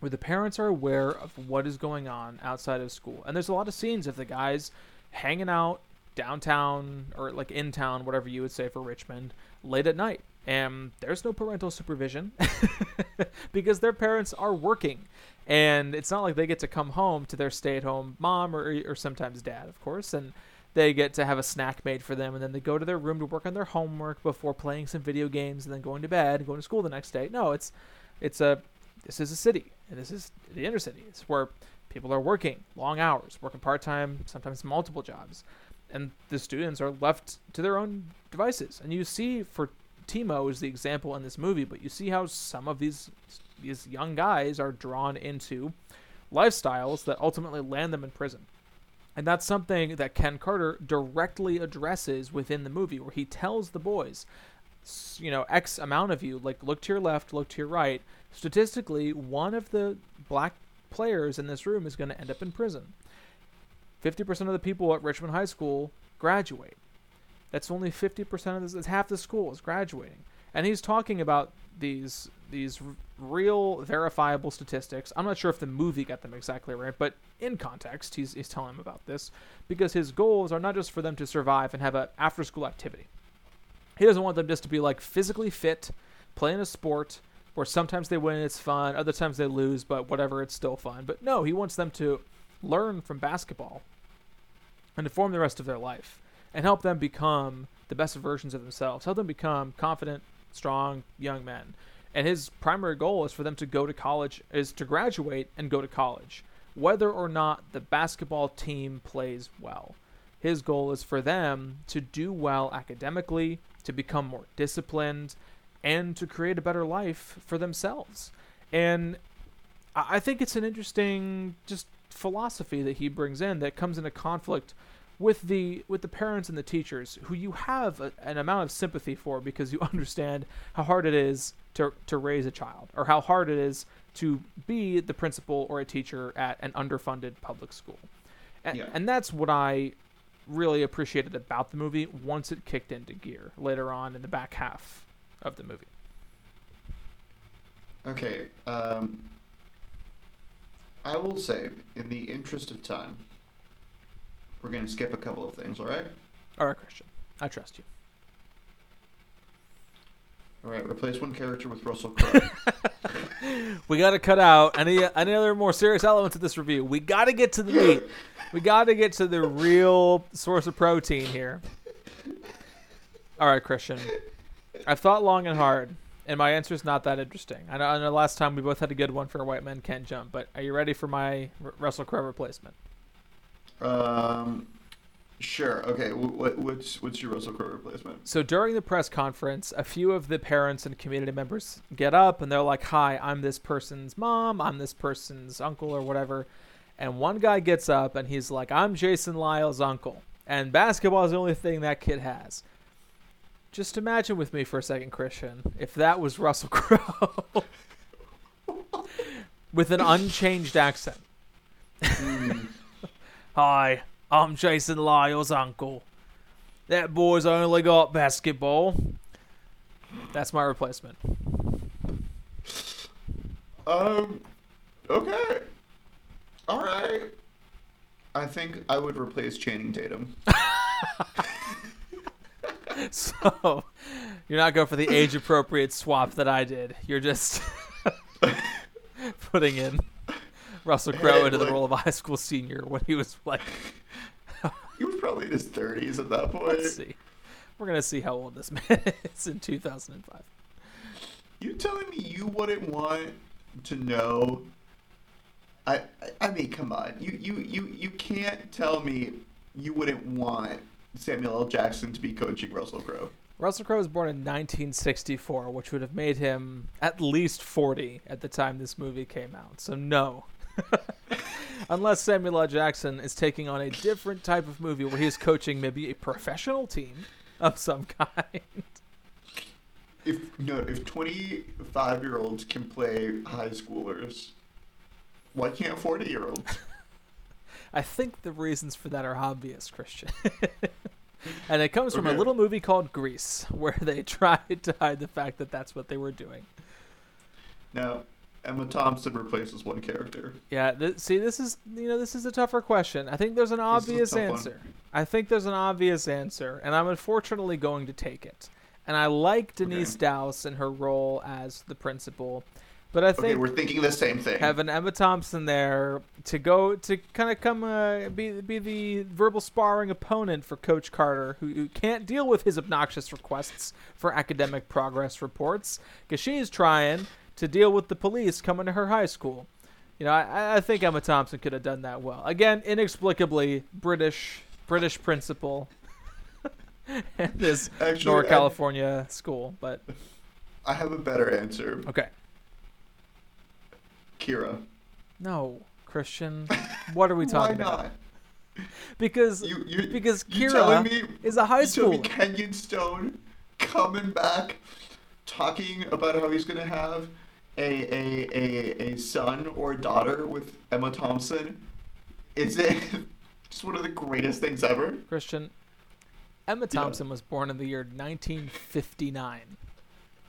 where the parents are aware of what is going on outside of school, and there's a lot of scenes of the guys hanging out downtown or like in town, whatever you would say for Richmond, late at night. And there's no parental supervision *laughs* because their parents are working. And it's not like they get to come home to their stay at home mom or, or sometimes dad, of course. And they get to have a snack made for them and then they go to their room to work on their homework before playing some video games and then going to bed and going to school the next day. No, it's it's a this is a city and this is the inner city. It's where people are working long hours, working part time, sometimes multiple jobs, and the students are left to their own devices. And you see, for Timo is the example in this movie, but you see how some of these these young guys are drawn into lifestyles that ultimately land them in prison. And that's something that Ken Carter directly addresses within the movie, where he tells the boys, you know, X amount of you, like, look to your left, look to your right. Statistically, one of the black players in this room is going to end up in prison. 50% of the people at Richmond High School graduate. That's only 50% of this, that's half the school is graduating. And he's talking about these these real verifiable statistics. I'm not sure if the movie got them exactly right, but in context, he's, he's telling him about this because his goals are not just for them to survive and have an after school activity. He doesn't want them just to be like physically fit, playing a sport where sometimes they win, it's fun, other times they lose, but whatever, it's still fun. But no, he wants them to learn from basketball and to form the rest of their life and help them become the best versions of themselves, help them become confident, strong young men and his primary goal is for them to go to college is to graduate and go to college whether or not the basketball team plays well. His goal is for them to do well academically to become more disciplined and to create a better life for themselves. And i think it's an interesting just philosophy that he brings in that comes into conflict with the with the parents and the teachers who you have a, an amount of sympathy for because you *laughs* understand how hard it is to to raise a child or how hard it is to be the principal or a teacher at an underfunded public school. And, yeah. and that's what I really appreciated about the movie once it kicked into gear later on in the back half of the movie. Okay, um, I will say, in the interest of time, we're going to skip a couple of things, all right? All right, Christian. I trust you. All right, replace one character with Russell *laughs* Crowe. we got to cut out any any other more serious elements of this review. We got to get to the meat. We got to get to the real source of protein here. All right, Christian. I've thought long and hard, and my answer is not that interesting. I know, I know last time we both had a good one for White Men Can't Jump, but are you ready for my R- Russell Crowe replacement? Um, sure. Okay. What, what's what's your Russell Crowe replacement? So during the press conference, a few of the parents and community members get up and they're like, "Hi, I'm this person's mom. I'm this person's uncle or whatever." And one guy gets up and he's like, "I'm Jason Lyle's uncle." And basketball is the only thing that kid has. Just imagine with me for a second, Christian, if that was Russell *laughs* Crowe *laughs* with an unchanged accent. Mm. Hi, I'm Jason Lyle's uncle. That boy's only got basketball. That's my replacement. Um, okay. All right. I think I would replace Channing Tatum. *laughs* so, you're not going for the age appropriate swap that I did. You're just *laughs* putting in Russell *laughs* Crowe into the role of a high school senior when he was like. *laughs* he was probably in his 30s at that point. Let's see. We're gonna see how old this *laughs* man is in 2005. You telling me you wouldn't want to know? I I mean, come on. You you you you can't tell me you wouldn't want Samuel L. Jackson to be coaching Russell Crowe. Russell Crowe was born in 1964, which would have made him at least 40 at the time this movie came out. So no, *laughs* Unless Samuel L. Jackson is taking on a different type of movie where he is coaching maybe a professional team of some kind. If no, if twenty five year olds can play high schoolers, why can't forty year olds? *laughs* I think the reasons for that are obvious, Christian. *laughs* and it comes from okay. a little movie called Grease, where they tried to hide the fact that that's what they were doing. Now, Emma Thompson replaces one character. Yeah, th- see, this is you know this is a tougher question. I think there's an obvious answer. One. I think there's an obvious answer, and I'm unfortunately going to take it. And I like Denise okay. Dowse in her role as the principal, but I think okay, we're thinking the same thing. Having Emma Thompson there to go to kind of come uh, be be the verbal sparring opponent for Coach Carter, who, who can't deal with his obnoxious requests for academic progress reports, because she's trying to deal with the police coming to her high school. You know, I, I think Emma Thompson could have done that well. Again, inexplicably British British principal *laughs* at this Actually, North I- California school, but I have a better answer. okay. Kira. No, Christian. *laughs* What are we talking Why not? about? Because You, you, because Kira me, is a high school. Kenyon Stone coming back, talking about how he's gonna have a a, a, a son or daughter with Emma Thompson. Is it *laughs* just one of the greatest things ever? Christian, Emma Yeah. Thompson was born in the year 1959.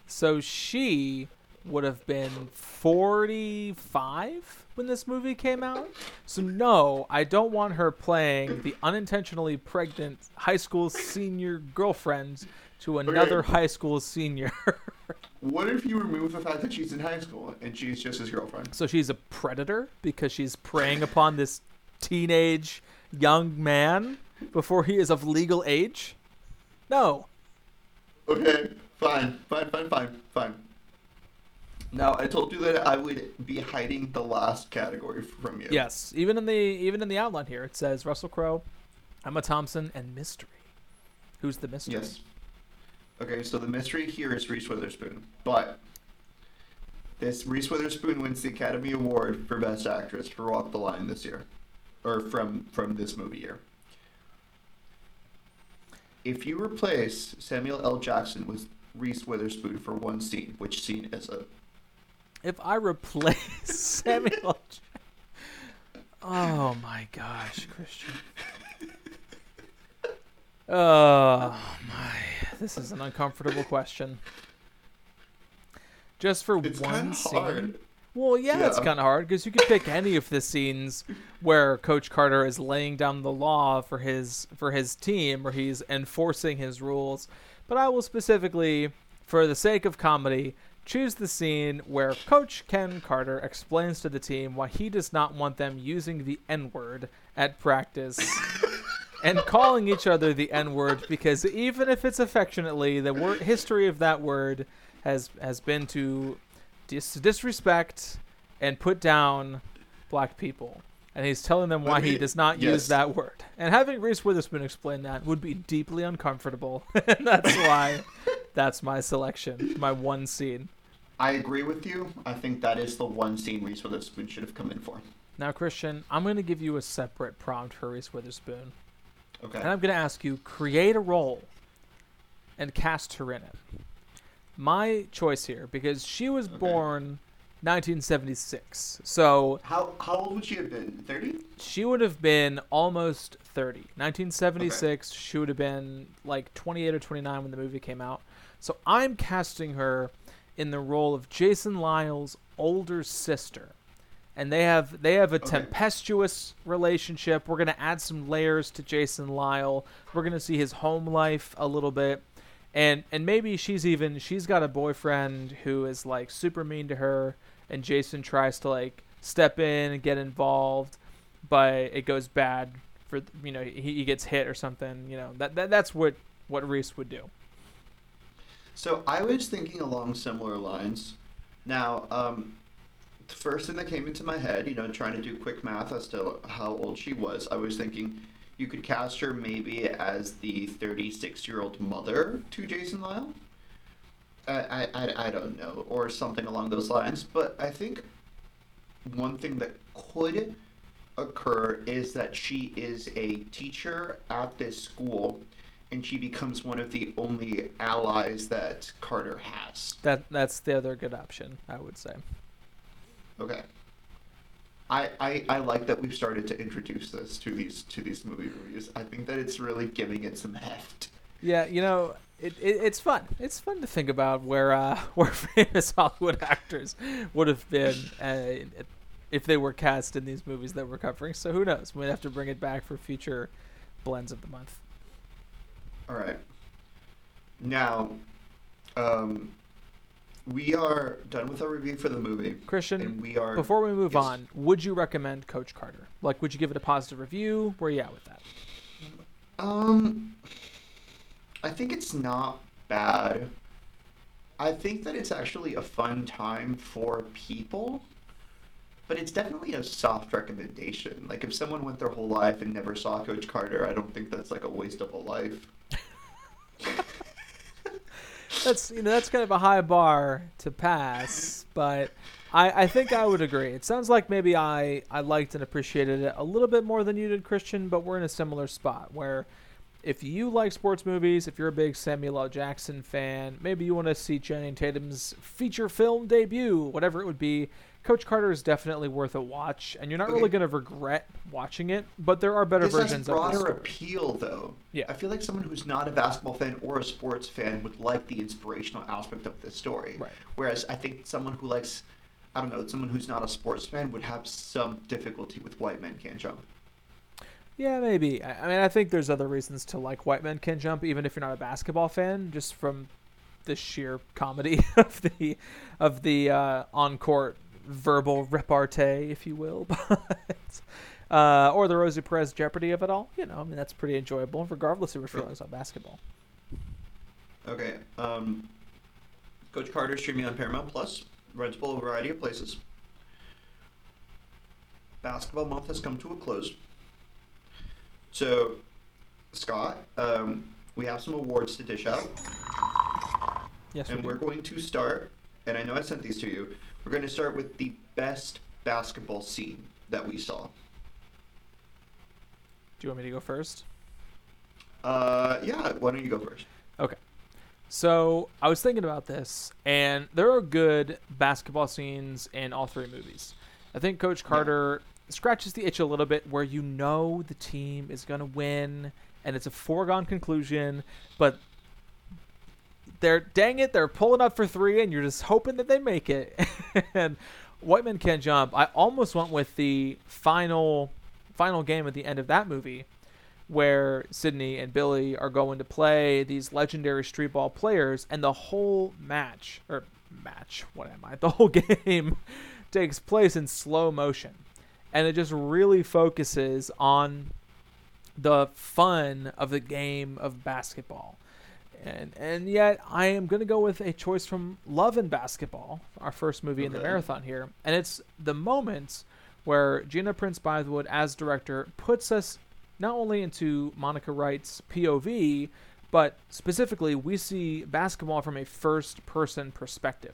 So she would have been 45 when this movie came out. So no, I don't want her playing the unintentionally pregnant high school senior girlfriend to another Okay. high school senior. *laughs* What if you remove the fact that she's in high school and she's just his girlfriend? so she's a predator because she's preying upon this teenage young man before he is of legal age? No. Okay, fine, fine, fine, fine, fine. Now I told you that I would be hiding the last category from you. Yes, even in the even in the outline here, it says Russell Crowe, Emma Thompson, and mystery. Who's the mystery? Yes. Okay, so the mystery here is Reese Witherspoon, but this Reese Witherspoon wins the Academy Award for Best Actress for Walk the Line this year, or from from this movie year. If you replace Samuel L. Jackson with Reese Witherspoon for one scene, which scene is it? If I replace *laughs* Samuel, oh my gosh, Christian. Oh my, this is an uncomfortable question. Just for It's one scene. hard. Well, yeah, it's kind of hard because you could pick any of the scenes where Coach Carter is laying down the law for his for his team, or he's enforcing his rules. But I will specifically, for the sake of comedy, choose the scene where Coach Ken Carter explains to the team why he does not want them using the N word at practice. *laughs* And calling each other the N word because even if it's affectionately, the word history of that word has has been to dis- disrespect and put down black people. And he's telling them why he does not yes. use that word. And having Reese Witherspoon explain that would be deeply uncomfortable. *laughs* and that's why that's my selection, my one scene. I agree with you. I think that is the one scene Reese Witherspoon should have come in for. Now, Christian, I'm going to give you a separate prompt for Reese Witherspoon. Okay. And I'm going to ask you create a role and cast her in it. My choice here, because she was Okay. born 1976. So How how old would she have been? Thirty. she would have been almost 30. 1976, she would have been like 28 or 29 when the movie came out. So I'm casting her in the role of Jason Lyle's older sister. And they have they have a Okay. tempestuous relationship. We're going to add some layers to Jason Lyle. We're going to see his home life a little bit. And and maybe she's even she's got a boyfriend who is like super mean to her and Jason tries to like step in and get involved but it goes bad for you know he, he gets hit or something you know that, that that's what what Reese would do So I was thinking along similar lines. Now, um, the first thing that came into my head, you know, trying to do quick math as to how old she was, I was thinking you could cast her maybe as the 36 year old mother to Jason Lyle. I, I, I, don't know, or something along those lines. But I think one thing that could occur is that she is a teacher at this school and she becomes one of the only allies that Carter has. that that's the other good option I would say Okay. I, I, I like that we've started to introduce this to these to these movie reviews. I think that it's really giving it some heft. yeah you know it, it it's fun it's fun to think about where uh *laughs* where famous Hollywood actors would have been uh, if they were cast in these movies that we're covering so who knows we might have to bring it back for future blends of the month All right. Now, um, we are done with our review for the movie, Christian and we are Before we move Yes. on, would you recommend Coach Carter? Like, would you give it a positive review? Where are you at with that? Um, I think it's not bad. I think that it's actually a fun time for people. But it's definitely a soft recommendation. Like if someone went their whole life and never saw Coach Carter, I don't think that's like a waste of a life. That's you know that's kind of a high bar to pass, but I, I think I would agree. It sounds like maybe I, I liked and appreciated it a little bit more than you did, Christian, but we're in a similar spot where if you like sports movies, if you're a big Samuel L. Jackson fan, maybe you want to see Channing Tatum's feature film debut, whatever it would be, Coach Carter is definitely worth a watch, and you're not okay. really going to regret watching it. But there are better this versions. Has broader appeal, though. Yeah, I feel like someone who's not a basketball fan or a sports fan would like the inspirational aspect of this story. Right. Whereas I think someone who likes, I don't know, someone who's not a sports fan would have some difficulty with White Men Can't Jump. Yeah, maybe. I mean, I think there's other reasons to like White Men Can't Jump, even if you're not a basketball fan, just from the sheer comedy *laughs* of the of the uh, on court verbal repartee, if you will, *laughs* but uh, or the Rosie Perez Jeopardy of it all. You know, I mean that's pretty enjoyable, regardless of your feelings on basketball. Okay, um, Coach Carter streaming on Paramount Plus, rentable a variety of places. Basketball month has come to a close. So, Scott, um, we have some awards to dish out. Yes, and we we're going to start. And I know I sent these to you. We're going to start with the best basketball scene that we saw. Do you want me to go first? Uh, yeah. Why don't you go first? Okay. So I was thinking about this, and there are good basketball scenes in all three movies. I think Coach Carter yeah. scratches the itch a little bit, where you know the team is going to win, and it's a foregone conclusion, but they're dang it, they're pulling up for three, and you're just hoping that they make it. *laughs* and White Men Can't Jump. I almost went with the final final game at the end of that movie, where Sydney and Billy are going to play these legendary street ball players, and the whole match or match, what am I? *laughs* The whole game *laughs* takes place in slow motion, and it just really focuses on the fun of the game of basketball and and yet I am going to go with a choice from Love and Basketball, our first movie okay. in the marathon here, and it's the moments where Gina Prince Bythewood as director puts us not only into Monica Wright's POV, but specifically we see basketball from a first person perspective.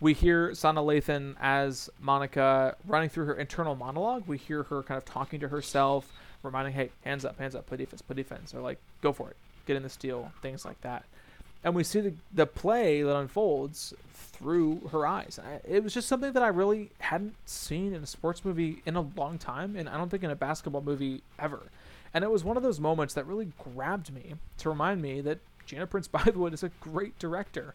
We hear Sanaa Lathan as Monica running through her internal monologue. We hear her kind of talking to herself, reminding, "Hey, hands up, hands up, play defense, play defense," or like, "Go for it." Get in the steal, things like that. And we see the, the play that unfolds through her eyes. it was just something that I really hadn't seen in a sports movie in a long time, and I don't think in a basketball movie ever. And it was one of those moments that really grabbed me to remind me that Gina Prince *laughs* Bythewood is a great director.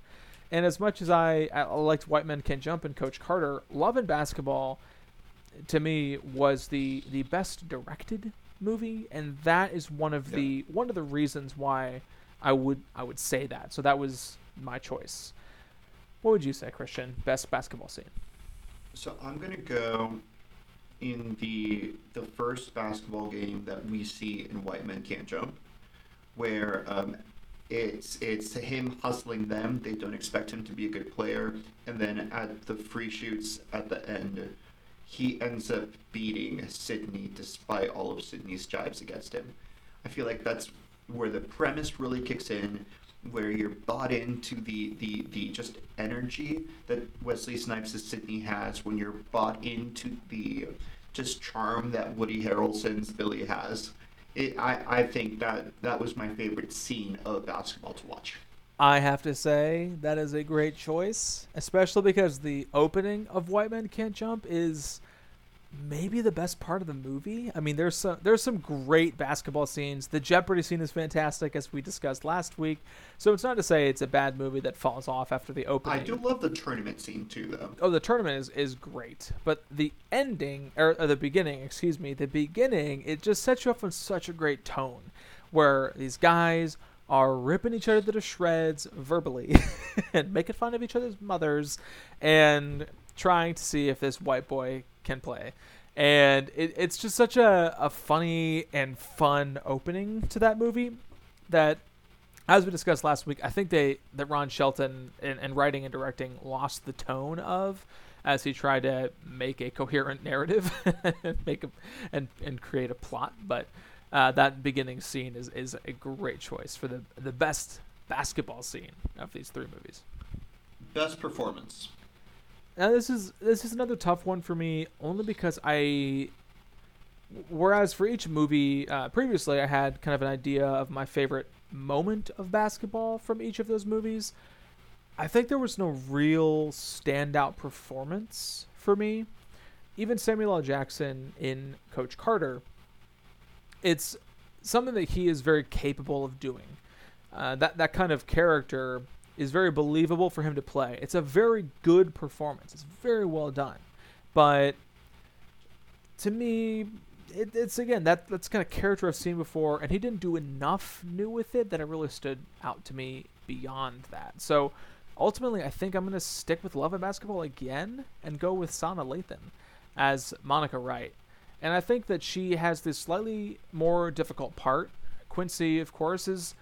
And as much as I, I liked White Men Can't Jump and Coach Carter, Love and Basketball to me was the the best directed movie, and that is one of yeah. the one of the reasons why I would I would say that. So that was my choice. What would you say, Christian? Best basketball scene? So I'm gonna go in the the first basketball game that we see in White Men Can't Jump, where um, it's it's him hustling them. They don't expect him to be a good player, and then at the free shoots at the end, he ends up beating Sydney despite all of Sydney's jibes against him. I feel like that's where the premise really kicks in, where you're bought into the, the, the just energy that Wesley Snipes' as Sydney has when you're bought into the just charm that Woody Harrelson's Billy has. It, I, I think that that was my favorite scene of basketball to watch. I have to say that is a great choice, especially because the opening of White Men Can't Jump is maybe the best part of the movie. I mean, there's some there's some great basketball scenes. The Jeopardy scene is fantastic, as we discussed last week. So it's not to say it's a bad movie that falls off after the opening. I do love the tournament scene too, though. Oh, the tournament is is great, but the ending or, or the beginning, excuse me, the beginning, it just sets you off on such a great tone, where these guys are ripping each other to shreds verbally *laughs* and making fun of each other's mothers and trying to see if this white boy can play. And it, it's just such a, a funny and fun opening to that movie that, as we discussed last week, I think they that Ron Shelton in writing and directing lost the tone of as he tried to make a coherent narrative *laughs* and make a, and and create a plot. But uh, that beginning scene is is a great choice for the the best basketball scene of these three movies. Best performance. Now this is this is another tough one for me, only because I. Whereas for each movie uh, previously, I had kind of an idea of my favorite moment of basketball from each of those movies. I think there was no real standout performance for me. Even Samuel L. Jackson in Coach Carter, it's something that he is very capable of doing. Uh, that that kind of character is very believable for him to play. It's a very good performance. It's very well done, but to me, it, it's again that that's kind of character I've seen before, and he didn't do enough new with it that it really stood out to me beyond that. So ultimately, I think I'm going to stick with Love and Basketball again and go with Sanaa Lathan as Monica Wright. And I think that she has this slightly more difficult part. Quincy, of course, is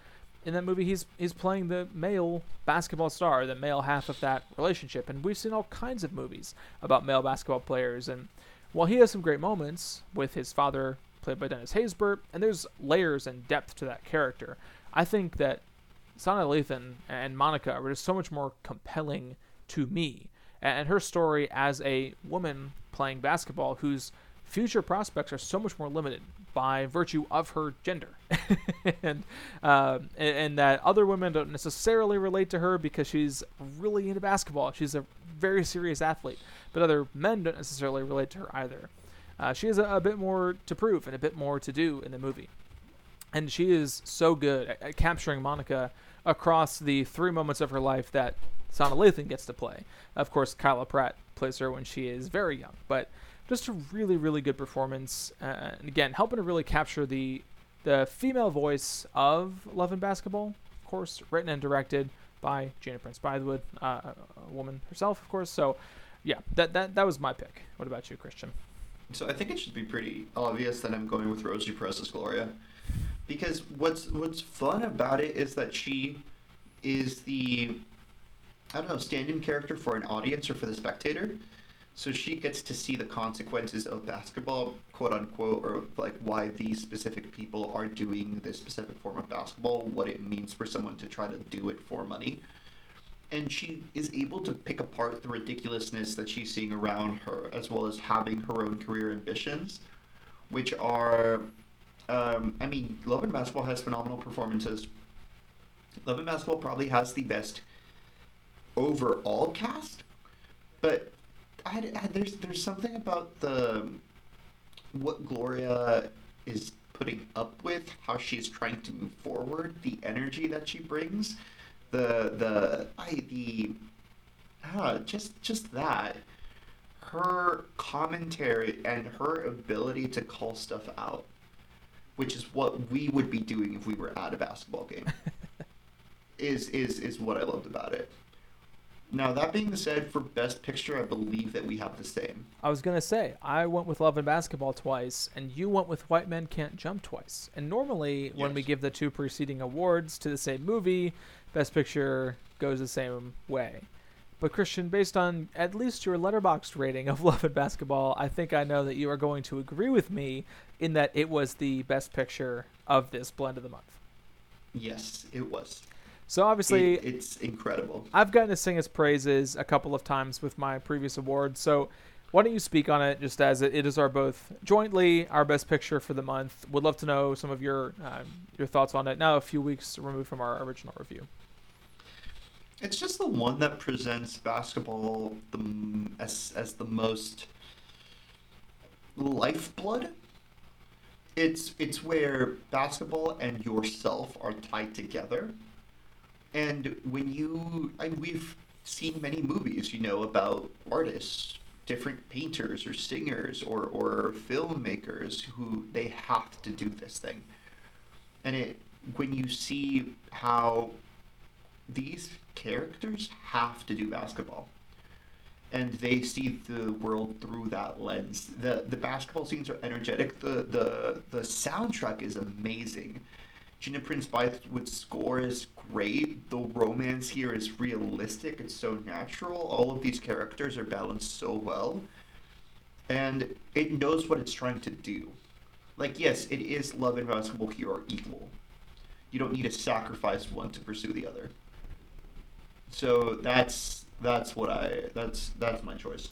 in that movie. He's he's playing the male basketball star, the male half of that relationship. And we've seen all kinds of movies about male basketball players. And while he has some great moments with his father, played by Dennis Haysbert, and there's layers and depth to that character, I think that Sanaa Lathan and Monica were just so much more compelling to me. And her story as a woman playing basketball whose future prospects are so much more limited by virtue of her gender, *laughs* and, uh, and, that other women don't necessarily relate to her because she's really into basketball. She's a very serious athlete, but other men don't necessarily relate to her either. Uh, she has a, a, bit more to prove and a bit more to do in the movie, and she is so good at, at capturing Monica across the three moments of her life that Sanaa Lathan gets to play. Of course, Kyla Pratt plays her when she is very young, but just a really, really good performance. Uh, and again, helping to really capture the the female voice of Love and Basketball. Of course, written and directed by Gina Prince Bythewood, uh, a woman herself, of course. So, yeah, that, that that was my pick. What about you, Christian? So I think it should be pretty obvious that I'm going with Rosie Perez's Gloria, because what's what's fun about it is that she is the I don't know stand-in character for an audience or for the spectator so she gets to see the consequences of basketball, quote unquote, or like why these specific people are doing this specific form of basketball, what it means for someone to try to do it for money. And she is able to pick apart the ridiculousness that she's seeing around her, as well as having her own career ambitions, which are, um, I mean, Love and Basketball has phenomenal performances. Love and Basketball probably has the best overall cast, but I, I, there's there's something about the what Gloria is putting up with, how she's trying to move forward, the energy that she brings, the the I the ah, just just that her commentary and her ability to call stuff out, which is what we would be doing if we were at a basketball game, *laughs* is is is what I loved about it. Now, that being said, for Best Picture, I believe that we have the same. I was going to say, I went with Love and Basketball twice, and you went with White Men Can't Jump twice. And normally, yes. when we give the two preceding awards to the same movie, Best Picture goes the same way. But, Christian, based on at least your Letterboxd rating of *laughs* Love and Basketball, I think I know that you are going to agree with me in that it was the best picture of this blend of the month. Yes, it was. So obviously, it, it's incredible. I've gotten to sing its praises a couple of times with my previous awards. So why don't you speak on it just as it is our both jointly our best picture for the month? Would love to know some of your uh, your thoughts on it. Now a few weeks removed from our original review. It's just the one that presents basketball the as as the most lifeblood. It's it's where basketball and yourself are tied together and when you, I we've seen many movies, you know, about artists, different painters or singers or, or filmmakers who they have to do this thing. And it, when you see how these characters have to do basketball and they see the world through that lens. The the basketball scenes are energetic. The the the soundtrack is amazing. Gina Prince Bythewood's score is great. The romance here is realistic. It's so natural. All of these characters are balanced so well. And it knows what it's trying to do. Like, yes, it is love and basketball here are equal. You don't need to sacrifice one to pursue the other. So that's that's what I that's that's my choice.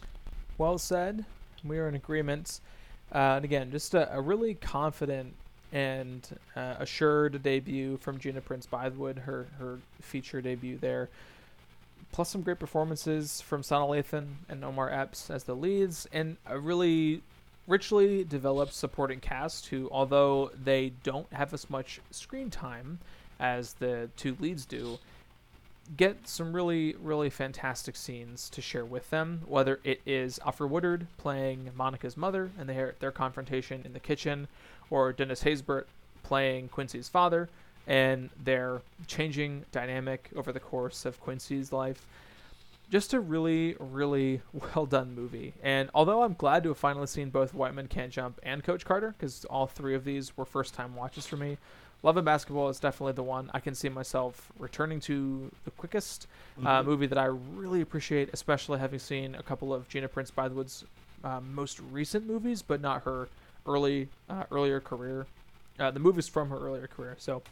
Well said. We are in agreement. Uh, and again, just a, a really confident and uh, assured debut from Gina Prince Bythewood, her her feature debut there. Plus some great performances from Sanaa Lathan and Omar Epps as the leads, and a really richly developed supporting cast who, although they don't have as much screen time as the two leads do, get some really, really fantastic scenes to share with them. Whether it is Alfre Woodard playing Monica's mother and their their confrontation in the kitchen, or Dennis Haysbert playing Quincy's father and their changing dynamic over the course of Quincy's life. Just a really, really *laughs* well done movie. And although I'm glad to have finally seen both White Men Can't Jump and Coach Carter, because all three of these were first time watches for me, Love and Basketball is definitely the one I can see myself returning to the quickest. Uh, Mhm. movie that I really appreciate, especially having seen a couple of Gina Prince Bythewood's uh, most recent movies, but not her early uh, earlier career. Uh, the movies from her earlier career. So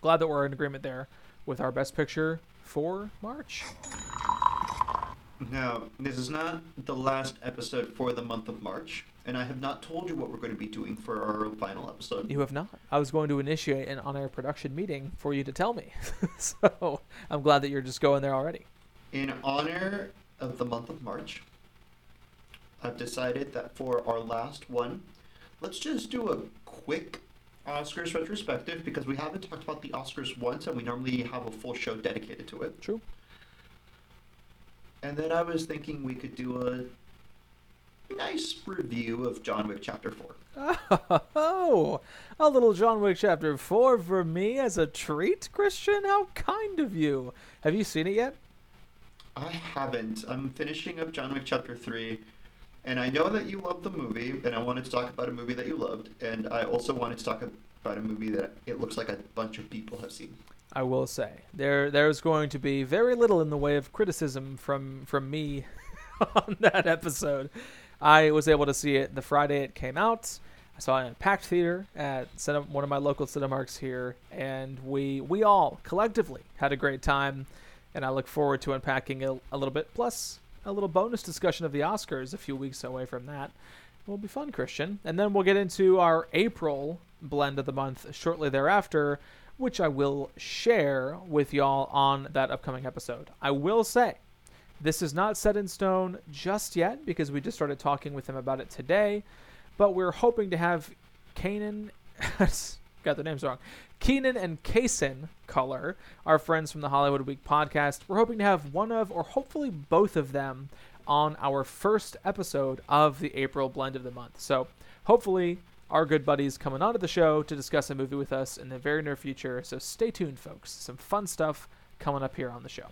glad that we're in agreement there with our best picture for March. Now, this is not the last episode for the month of March, and I have not told you what we're going to be doing for our final episode. You have not. I was going to initiate an on-air production meeting for you to tell me. *laughs* so I'm glad that you're just going there already. In honor of the month of March, I've decided that for our last one, let's just do a quick Oscars retrospective because we haven't talked about the Oscars once, and we normally have a full show dedicated to it. True. And then I was thinking we could do a nice review of John Wick Chapter 4. Oh, a little John Wick Chapter 4 for me as a treat, Christian? How kind of you. Have you seen it yet? I haven't. I'm finishing up John Wick Chapter 3, and I know that you love the movie, and I wanted to talk about a movie that you loved, and I also wanted to talk about a movie that it looks like a bunch of people have seen. I will say there there's going to be very little in the way of criticism from from me *laughs* on that episode. I was able to see it the Friday it came out. I saw it in a packed theater at one of my local Cinemarks here, and we we all collectively had a great time. And I look forward to unpacking it a little bit, plus a little bonus discussion of the Oscars a few weeks away from that. Will be fun, Christian. And then we'll get into our April blend of the month shortly thereafter, which I will share with y'all on that upcoming episode. I will say, this is not set in stone just yet because we just started talking with him about it today, but we're hoping to have Kanan, *laughs* got the names wrong, Keenan and Kaysen Color, our friends from the Hollywood Week podcast. We're hoping to have one of, or hopefully both of them, on our first episode of the April blend of the month. So hopefully our good buddies coming onto the show to discuss a movie with us in the very near future. So stay tuned, folks. Some fun stuff coming up here on the show.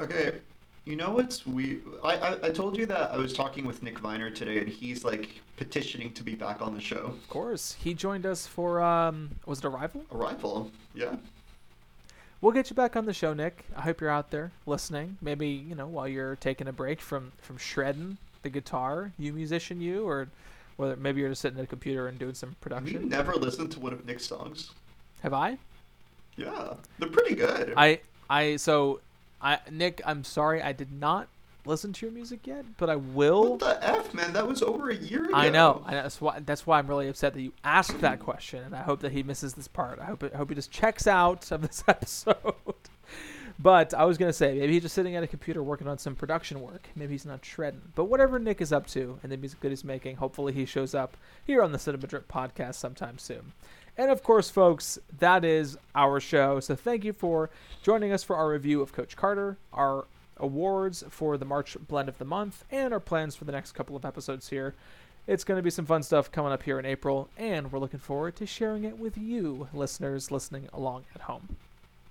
Okay, you know what's we? I, I I told you that I was talking with Nick Viner today, and he's like petitioning to be back on the show. Of course, he joined us for um, was it Arrival? Arrival, yeah. We'll get you back on the show, Nick. I hope you're out there listening. Maybe you know while you're taking a break from from shredding the guitar, you musician, you, or whether maybe you're just sitting at a computer and doing some Have production. never listened to one of Nick's songs? Have I? Yeah, they're pretty good. I I so I Nick, I'm sorry I did not listen to your music yet, but I will. what the f, man? That was over a year ago. I know. I know. That's why. That's why I'm really upset that you asked that question, and I hope that he misses this part. I hope. It, I hope he just checks out of this *laughs* episode. but I was gonna say maybe he's just sitting at a computer working on some production work. Maybe he's not shredding. But whatever Nick is up to and the music that he's making, hopefully he shows up here on the Cinema Drip podcast sometime soon. And of course, folks, that is our show. So thank you for joining us for our review of Coach Carter, our awards for the March blend of the month, and our plans for the next couple of episodes here. It's going to be some fun stuff coming up here in April, and we're looking forward to sharing it with you, listeners, listening along at home.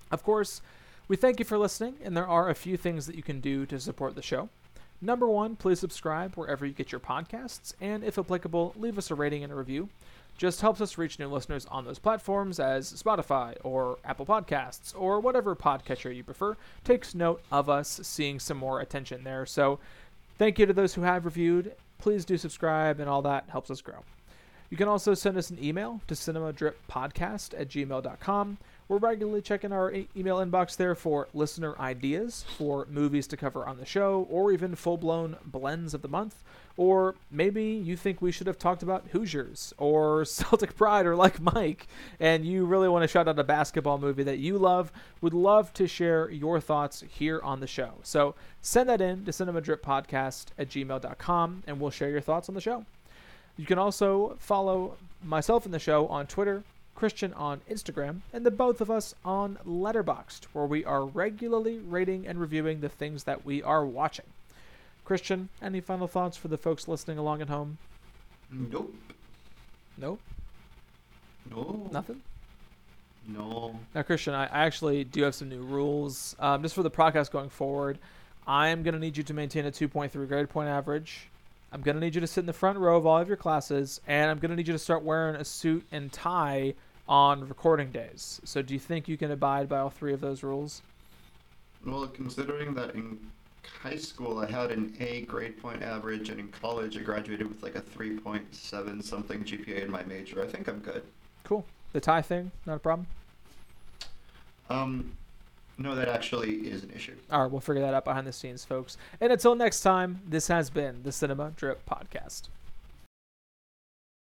Of course, we thank you for listening, and there are a few things that you can do to support the show. Number one, please subscribe wherever you get your podcasts, and if applicable, leave us a rating and a review. Just helps us reach new listeners on those platforms as Spotify or Apple Podcasts or whatever podcatcher you prefer takes note of us seeing some more attention there. So thank you to those who have reviewed. Please do subscribe, and all that helps us grow. You can also send us an email to cinemadrippodcast at gmail.com. We're regularly checking our email inbox there for listener ideas for movies to cover on the show, or even full blown blends of the month. Or maybe you think we should have talked about Hoosiers or *laughs* Celtic Pride or like Mike, and you really want to shout out a basketball movie that you love. Would love to share your thoughts here on the show. So send that in to cinemadrippodcast at gmail.com, and we'll share your thoughts on the show. You can also follow myself and the show on Twitter, Christian on Instagram, and the both of us on Letterboxd, where we are regularly rating and reviewing the things that we are watching. Christian, any final thoughts for the folks listening along at home? Nope. Nope. No. nothing. No. Now, Christian, I, I actually do have some new rules. Um, just for the podcast going forward, I'm going to need you to maintain a 2.3 grade point average. I'm going to need you to sit in the front row of all of your classes, and I'm going to need you to start wearing a suit and tie on recording days. So, do you think you can abide by all three of those rules? Well, considering that in high school I had an A grade point average, and in college I graduated with like a 3.7 something GPA in my major, I think I'm good. Cool. The tie thing, not a problem. Um, no, that actually is an issue. All right, we'll figure that out behind the scenes, folks. And until next time, this has been the Cinema Drip Podcast.